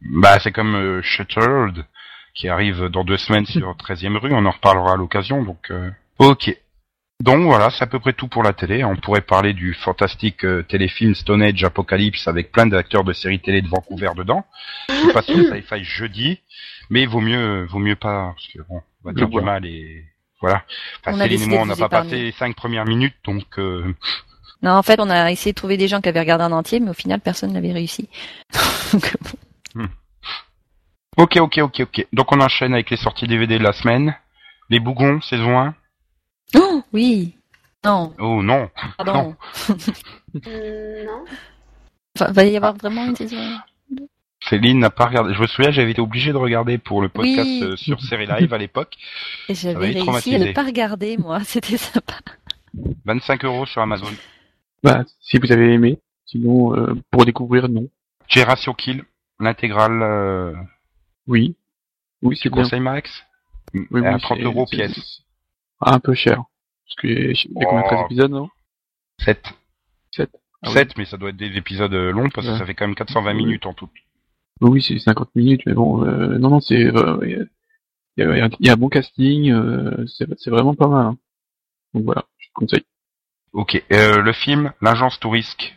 Bah, c'est comme euh, Shuttered, qui arrive dans deux semaines sur 13e rue. On en reparlera à l'occasion. Donc, euh, ok. Donc voilà, c'est à peu près tout pour la télé. On pourrait parler du fantastique euh, téléfilm Stone Age Apocalypse avec plein d'acteurs de séries télé de Vancouver dedans. Je passe sur Sci-Fi jeudi, mais vaut mieux, vaut mieux pas, parce que bon, on va dire du mal et voilà. Enfin, Céline et moi, on n'a pas épargner. passé les cinq premières minutes, donc euh, Non, en fait, on a essayé de trouver des gens qui avaient regardé en entier, mais au final, personne n'avait réussi. Donc, bon. Ok, ok, ok, ok. Donc on enchaîne avec les sorties DVD de la semaine. Les Bougons, saison 1. Oh, oui. Non, Oh non. pardon. Non. Enfin, va y avoir vraiment une saison. Céline n'a pas regardé. Je me souviens, j'avais été obligé de regarder pour le podcast Oui. euh, sur Série Live à l'époque. Et j'avais réussi à ne pas regarder, moi. C'était sympa. 25 euros sur Amazon. Bah, si vous avez aimé. Sinon, euh, pour découvrir, non. Gération Kill, l'intégrale. Euh, Oui. Oui, c'est bien. conseilles Max Oui, à oui, 30 c'est- euros pièce. c'est Un peu cher. Parce que je sais pas combien Oh. 13 épisodes, non? 7. 7. Ah oui. 7, mais ça doit être des épisodes euh, longs parce que Ouais. ça fait quand même 420 Oui. minutes en tout. Oui, c'est 50 minutes, mais bon, euh, non, non, c'est, euh, il y, a- il y a- il y a un bon casting, euh, c'est vraiment pas mal. hein. Donc voilà, je te conseille. Ok. Euh, le film, L'Agence Tourisque.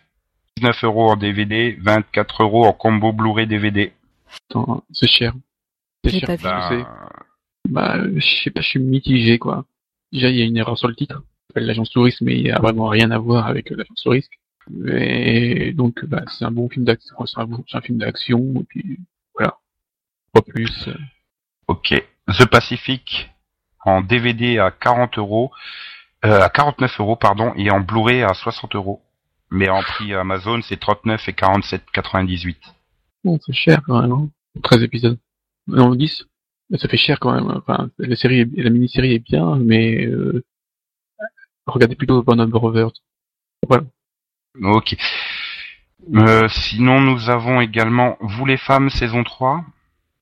19 euros en DVD, 24 euros en combo Blu-ray DVD. Attends, c'est cher. C'est J'ai cher. pas vu. je sais. Ben, Bah, je sais pas, je suis mitigé, quoi. Déjà, il y a une erreur sur le titre. S'appelle l'agence touriste, mais il y a vraiment rien à voir avec euh, l'agence touriste. Et donc, bah, c'est un bon film d'action, c'est un, bon- c'est un film d'action, et puis, voilà. Pas plus. euh. ok. The Pacific en DVD à 40 euros, euh, à 49 euros pardon, et en Blu-ray à 60 euros. Mais en prix Amazon, c'est 39 et 47,98. Bon, c'est cher, quand même, hein. 13 épisodes. Non, 10. Mais ça fait cher, quand même. Enfin, la série, est- la mini-série est bien, mais, euh, regardez plutôt Band of Brothers. Voilà. Ok. Euh, sinon, nous avons également Vous les femmes saison 3.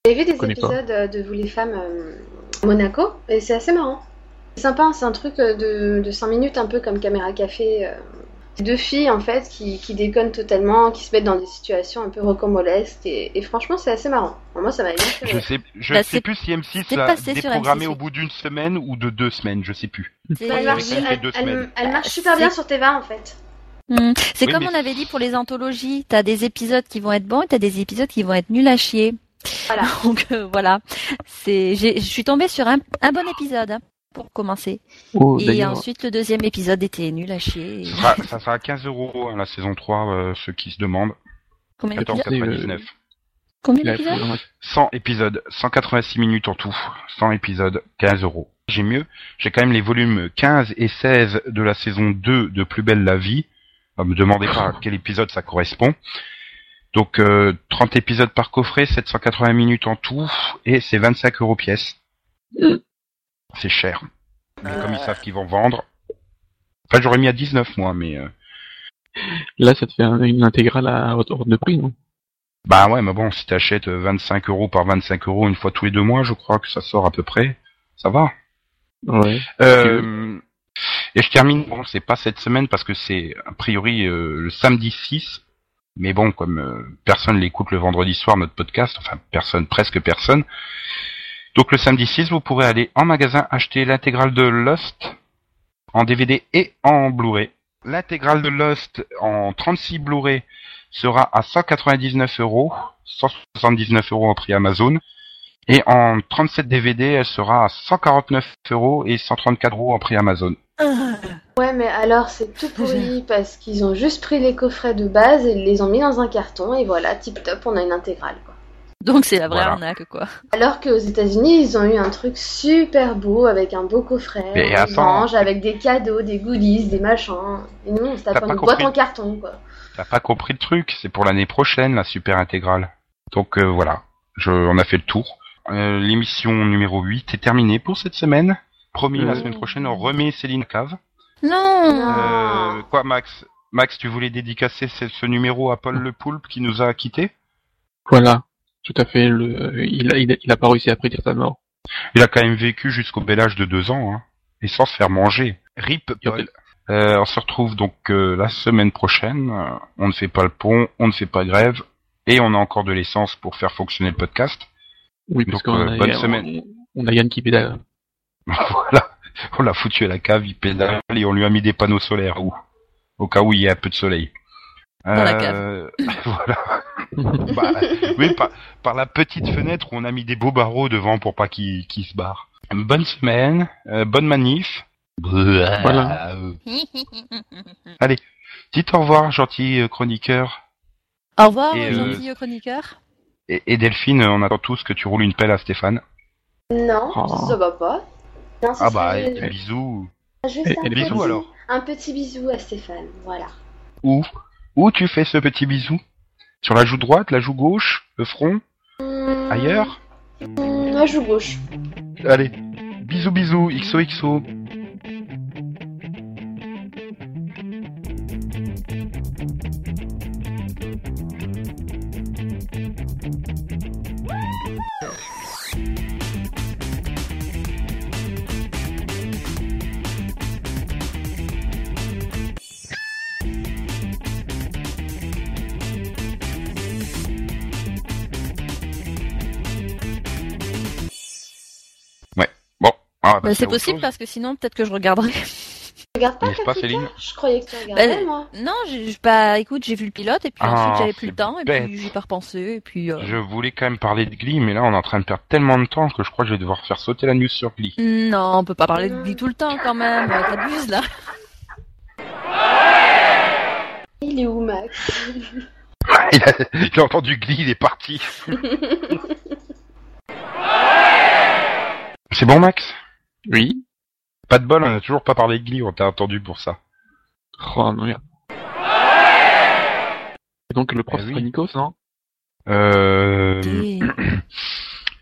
J'ai vu des pas. épisodes euh, de Vous les femmes euh, à Monaco et c'est assez marrant. C'est sympa, c'est un truc de, de 5 minutes, un peu comme Caméra Café. euh. C'est deux filles en fait qui, qui déconnent totalement, qui se mettent dans des situations un peu rocambolesques et, et franchement c'est assez marrant. Moi ça m'a bien fait Je sais, je Bah, sais plus si M6 c'est l'a déprogrammé M6, au bout d'une semaine ou de deux semaines, je sais plus. Elle marche, Elle fait elle- deux elle- semaines. elle marche super bien sur Teva en fait. Hmm. C'est Oui, comme mais- on avait dit pour les anthologies, t'as des épisodes qui vont être bons et t'as des épisodes qui vont être nuls à chier. Voilà. Donc euh, voilà, c'est, j'ai- je suis tombée sur un, un bon épisode hein, pour commencer. Oh, et ensuite le deuxième épisode était nul à chier. Ça sera, ça sera à 15 euros hein, la saison 3, euh, ceux qui se demandent. Combien d'épisodes 14,99. Combien il a- d'épisodes 100 épisodes, 186 minutes en tout. 100 épisodes, 15 euros. J'ai mieux, j'ai quand même les volumes 15 et 16 de la saison 2 de Plus belle la vie. Ne me demandez pas à quel épisode ça correspond. Donc euh, 30 épisodes par coffret, 780 minutes en tout, et c'est 25 euros pièce. C'est cher. Mais comme ils savent qu'ils vont vendre. Enfin j'aurais mis à 19 moi, mais... euh, Là, ça te fait un- une intégrale à haute ordre de prix, non? Bah ouais, mais bon, si t'achètes euh, 25 euros par 25 euros une fois tous les deux mois, je crois que ça sort à peu près. Ça va. Ouais. Euh, et je termine, bon, c'est pas cette semaine parce que c'est a priori euh, le samedi 6. Mais bon, comme euh, personne l'écoute le vendredi soir, notre podcast, enfin personne, presque personne. Donc le samedi 6, vous pourrez aller en magasin acheter l'intégrale de Lost en DVD et en Blu-ray. L'intégrale de Lost en 36 Blu-ray sera à 199 euros, 179 euros en prix Amazon. Et en 37 DVD, elle sera à 149 euros et 134 euros en prix Amazon. Ouais mais alors c'est tout pourri parce qu'ils ont juste pris les coffrets de base et ils les ont mis dans un carton et voilà, tip top, on a une intégrale quoi. Donc c'est la vraie Voilà. arnaque quoi. Alors qu'aux États-Unis, ils ont eu un truc super beau avec un beau coffret, Mais un orange, avec des cadeaux, des goodies, des machins. Et nous, on se tape une boîte en carton, quoi. T'as pas compris le truc, c'est pour l'année prochaine la super intégrale. Donc euh, voilà, je, on a fait le tour. Euh, L'émission numéro 8 est terminée pour cette semaine. Promis, la Euh. semaine prochaine, on remet Céline Cave. Non. Non. Euh, quoi, Max? Max, tu voulais dédicacer ce, ce numéro à Paul Le Poulpe qui nous a quittés? Voilà. Tout à fait. Le, il, a, il, a, il a pas réussi à prédire sa mort. Il a quand même vécu jusqu'au bel âge de deux ans, hein, et sans se faire manger. Rip Paul. Euh, on se retrouve donc euh, la semaine prochaine. On ne fait pas le pont, on ne fait pas grève, et on a encore de l'essence pour faire fonctionner le podcast. Oui, parce Donc, qu'on euh, a, bonne semaine. On, a Yann qui pédale. voilà, on l'a foutu à la cave, il pédale et on lui a mis des panneaux solaires où, au cas où il y a un peu de soleil. Dans la Euh, voilà. Bah, oui, par, par la petite fenêtre où on a mis des beaux barreaux devant pour pas qu'il qu'il se barre. Bonne semaine, euh, bonne manif. Voilà. Dites au revoir, gentil euh, chroniqueur. Au revoir, Et, euh, gentil chroniqueur. Et, et Delphine, on attend tous que tu roules une pelle à Stéphane. Non, Oh. ça va pas. Non, ça Ah bah, et bisous. juste et- un, petit, alors. un petit bisou à Stéphane, voilà. Où? Où tu fais ce petit bisou? Sur la joue droite, la joue gauche, le front, ailleurs La joue gauche. Allez, bisous bisous, XOXO. Va Bah, passer c'est possible chose. parce que sinon peut-être que je regarderai. regardes pas, N'est-ce pas, Katika Céline Je croyais que tu regardais, Ben, moi. Non, j'ai j'ai pas. Écoute, j'ai vu le pilote et puis Ah, ensuite j'avais plus le temps et puis j'y ai pas repensé et puis. euh, Je voulais quand même parler de Glee, mais là on est en train de perdre tellement de temps que je crois que je vais devoir faire sauter la news sur Glee. Non, on peut pas parler de lui tout le temps quand même. T'abuses là. Il est où, Max? Il, a, il a entendu Glee, il est parti. C'est bon Max? Oui. Pas de bol, on a toujours pas parlé de Glee, on t'a attendu pour ça. Oh, non, merde. Et donc, le prof, Eh oui. Nikos, non Euh... Et-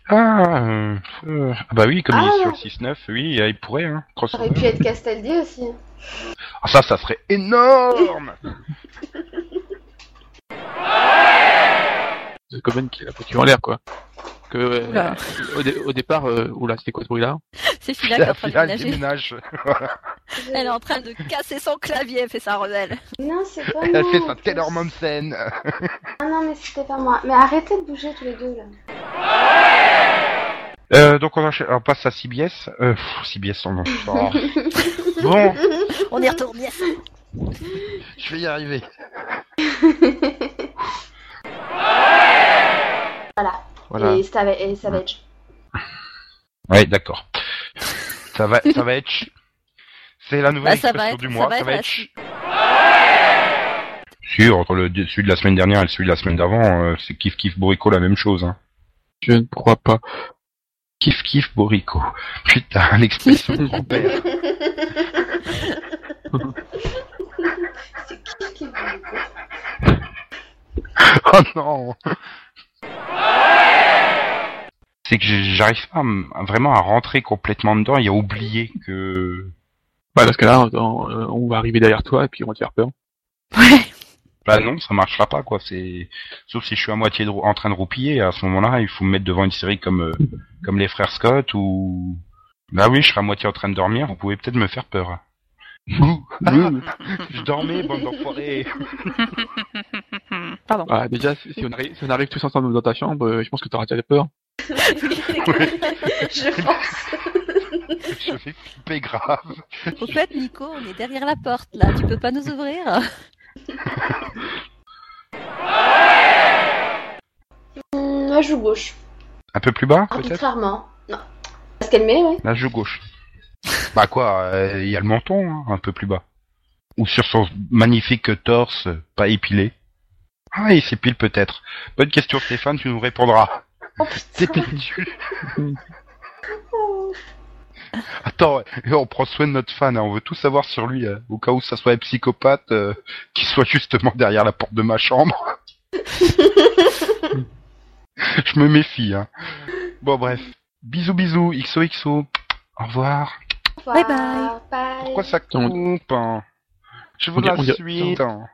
Ah, euh, euh, ah bah oui, comme il est Ah. sur le 6-9, oui, il pourrait, hein, Ça aurait pu être Castaldi aussi. Ah ça, ça serait énorme C'est Coben qui l'a foutu en l'air, quoi. Que, euh, au, dé- au départ, euh, oula, c'était quoi ce bruit-là C'est Phila qui est en train de Fila, ménager. déménage. Elle est en train de casser son clavier, elle fait sa rebelle. Non, c'est pas Elle moi. a fait en sa. Taylor Momsen. Ah non, mais c'était pas moi. Mais arrêtez de bouger tous les deux, là. Euh, donc on, enchaîne- on passe à CBS. Euh, pff, CBS, on oh. Bon, On y retourne, yes. je vais y arriver. Voilà. Et, Stava- et Savage. Ouais, d'accord. Ça va, ça va être. C'est la nouvelle Bah, ça va expression être- du ça mois. va Ça être va être. Sûr, entre le celui de la semaine dernière et celui de la semaine d'avant, euh, c'est kiff kiff Borico la même chose. Hein. Je ne crois pas. Kiff kiff Borico. Putain, l'expression de grand-père. c'est qui qui veut Oh non C'est que j'arrive pas à m- à vraiment à rentrer complètement dedans et à oublier que... Bah, parce que là, on, on va arriver derrière toi et puis on va te faire peur. Ouais. Bah non, ça marchera pas quoi. C'est sauf si je suis à moitié de en train de roupiller. À ce moment-là, il faut me mettre devant une série comme euh, comme les frères Scott ou bah oui, je serai à moitié en train de dormir. Vous pouvez peut-être me faire peur. Je dormais, bande d'enfoirés. Pardon. Ah, déjà, si si on, arrive, si on arrive tous ensemble dans ta chambre, euh, je pense que t'auras déjà peur. Je pense. je vais flipper grave. Au fait, Nico, on est derrière la porte là. Tu peux pas nous ouvrir La joue gauche. Un peu plus bas, peut-être? Arbitrairement. Non. Parce qu'elle met, ouais. La joue gauche. Bah quoi, euh, il y a le menton, hein, un peu plus bas. Ou sur son magnifique torse, euh, pas épilé. Ah, il s'épile peut-être. Bonne question Stéphane, tu nous répondras. Oh, Attends, et on prend soin de notre fan, hein, on veut tout savoir sur lui, euh, au cas où ça soit un psychopathe euh, qui soit justement derrière la porte de ma chambre. Je me méfie, hein. Bon bref, bisous bisous, XOXO, au revoir. Bye bye. Bye. Pourquoi ça coupe hein? Je veux la dirait- suite. hein.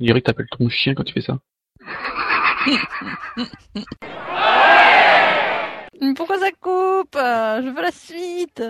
On dirait que t'appelles ton chien quand tu fais ça. Pourquoi ça coupe? Je veux la suite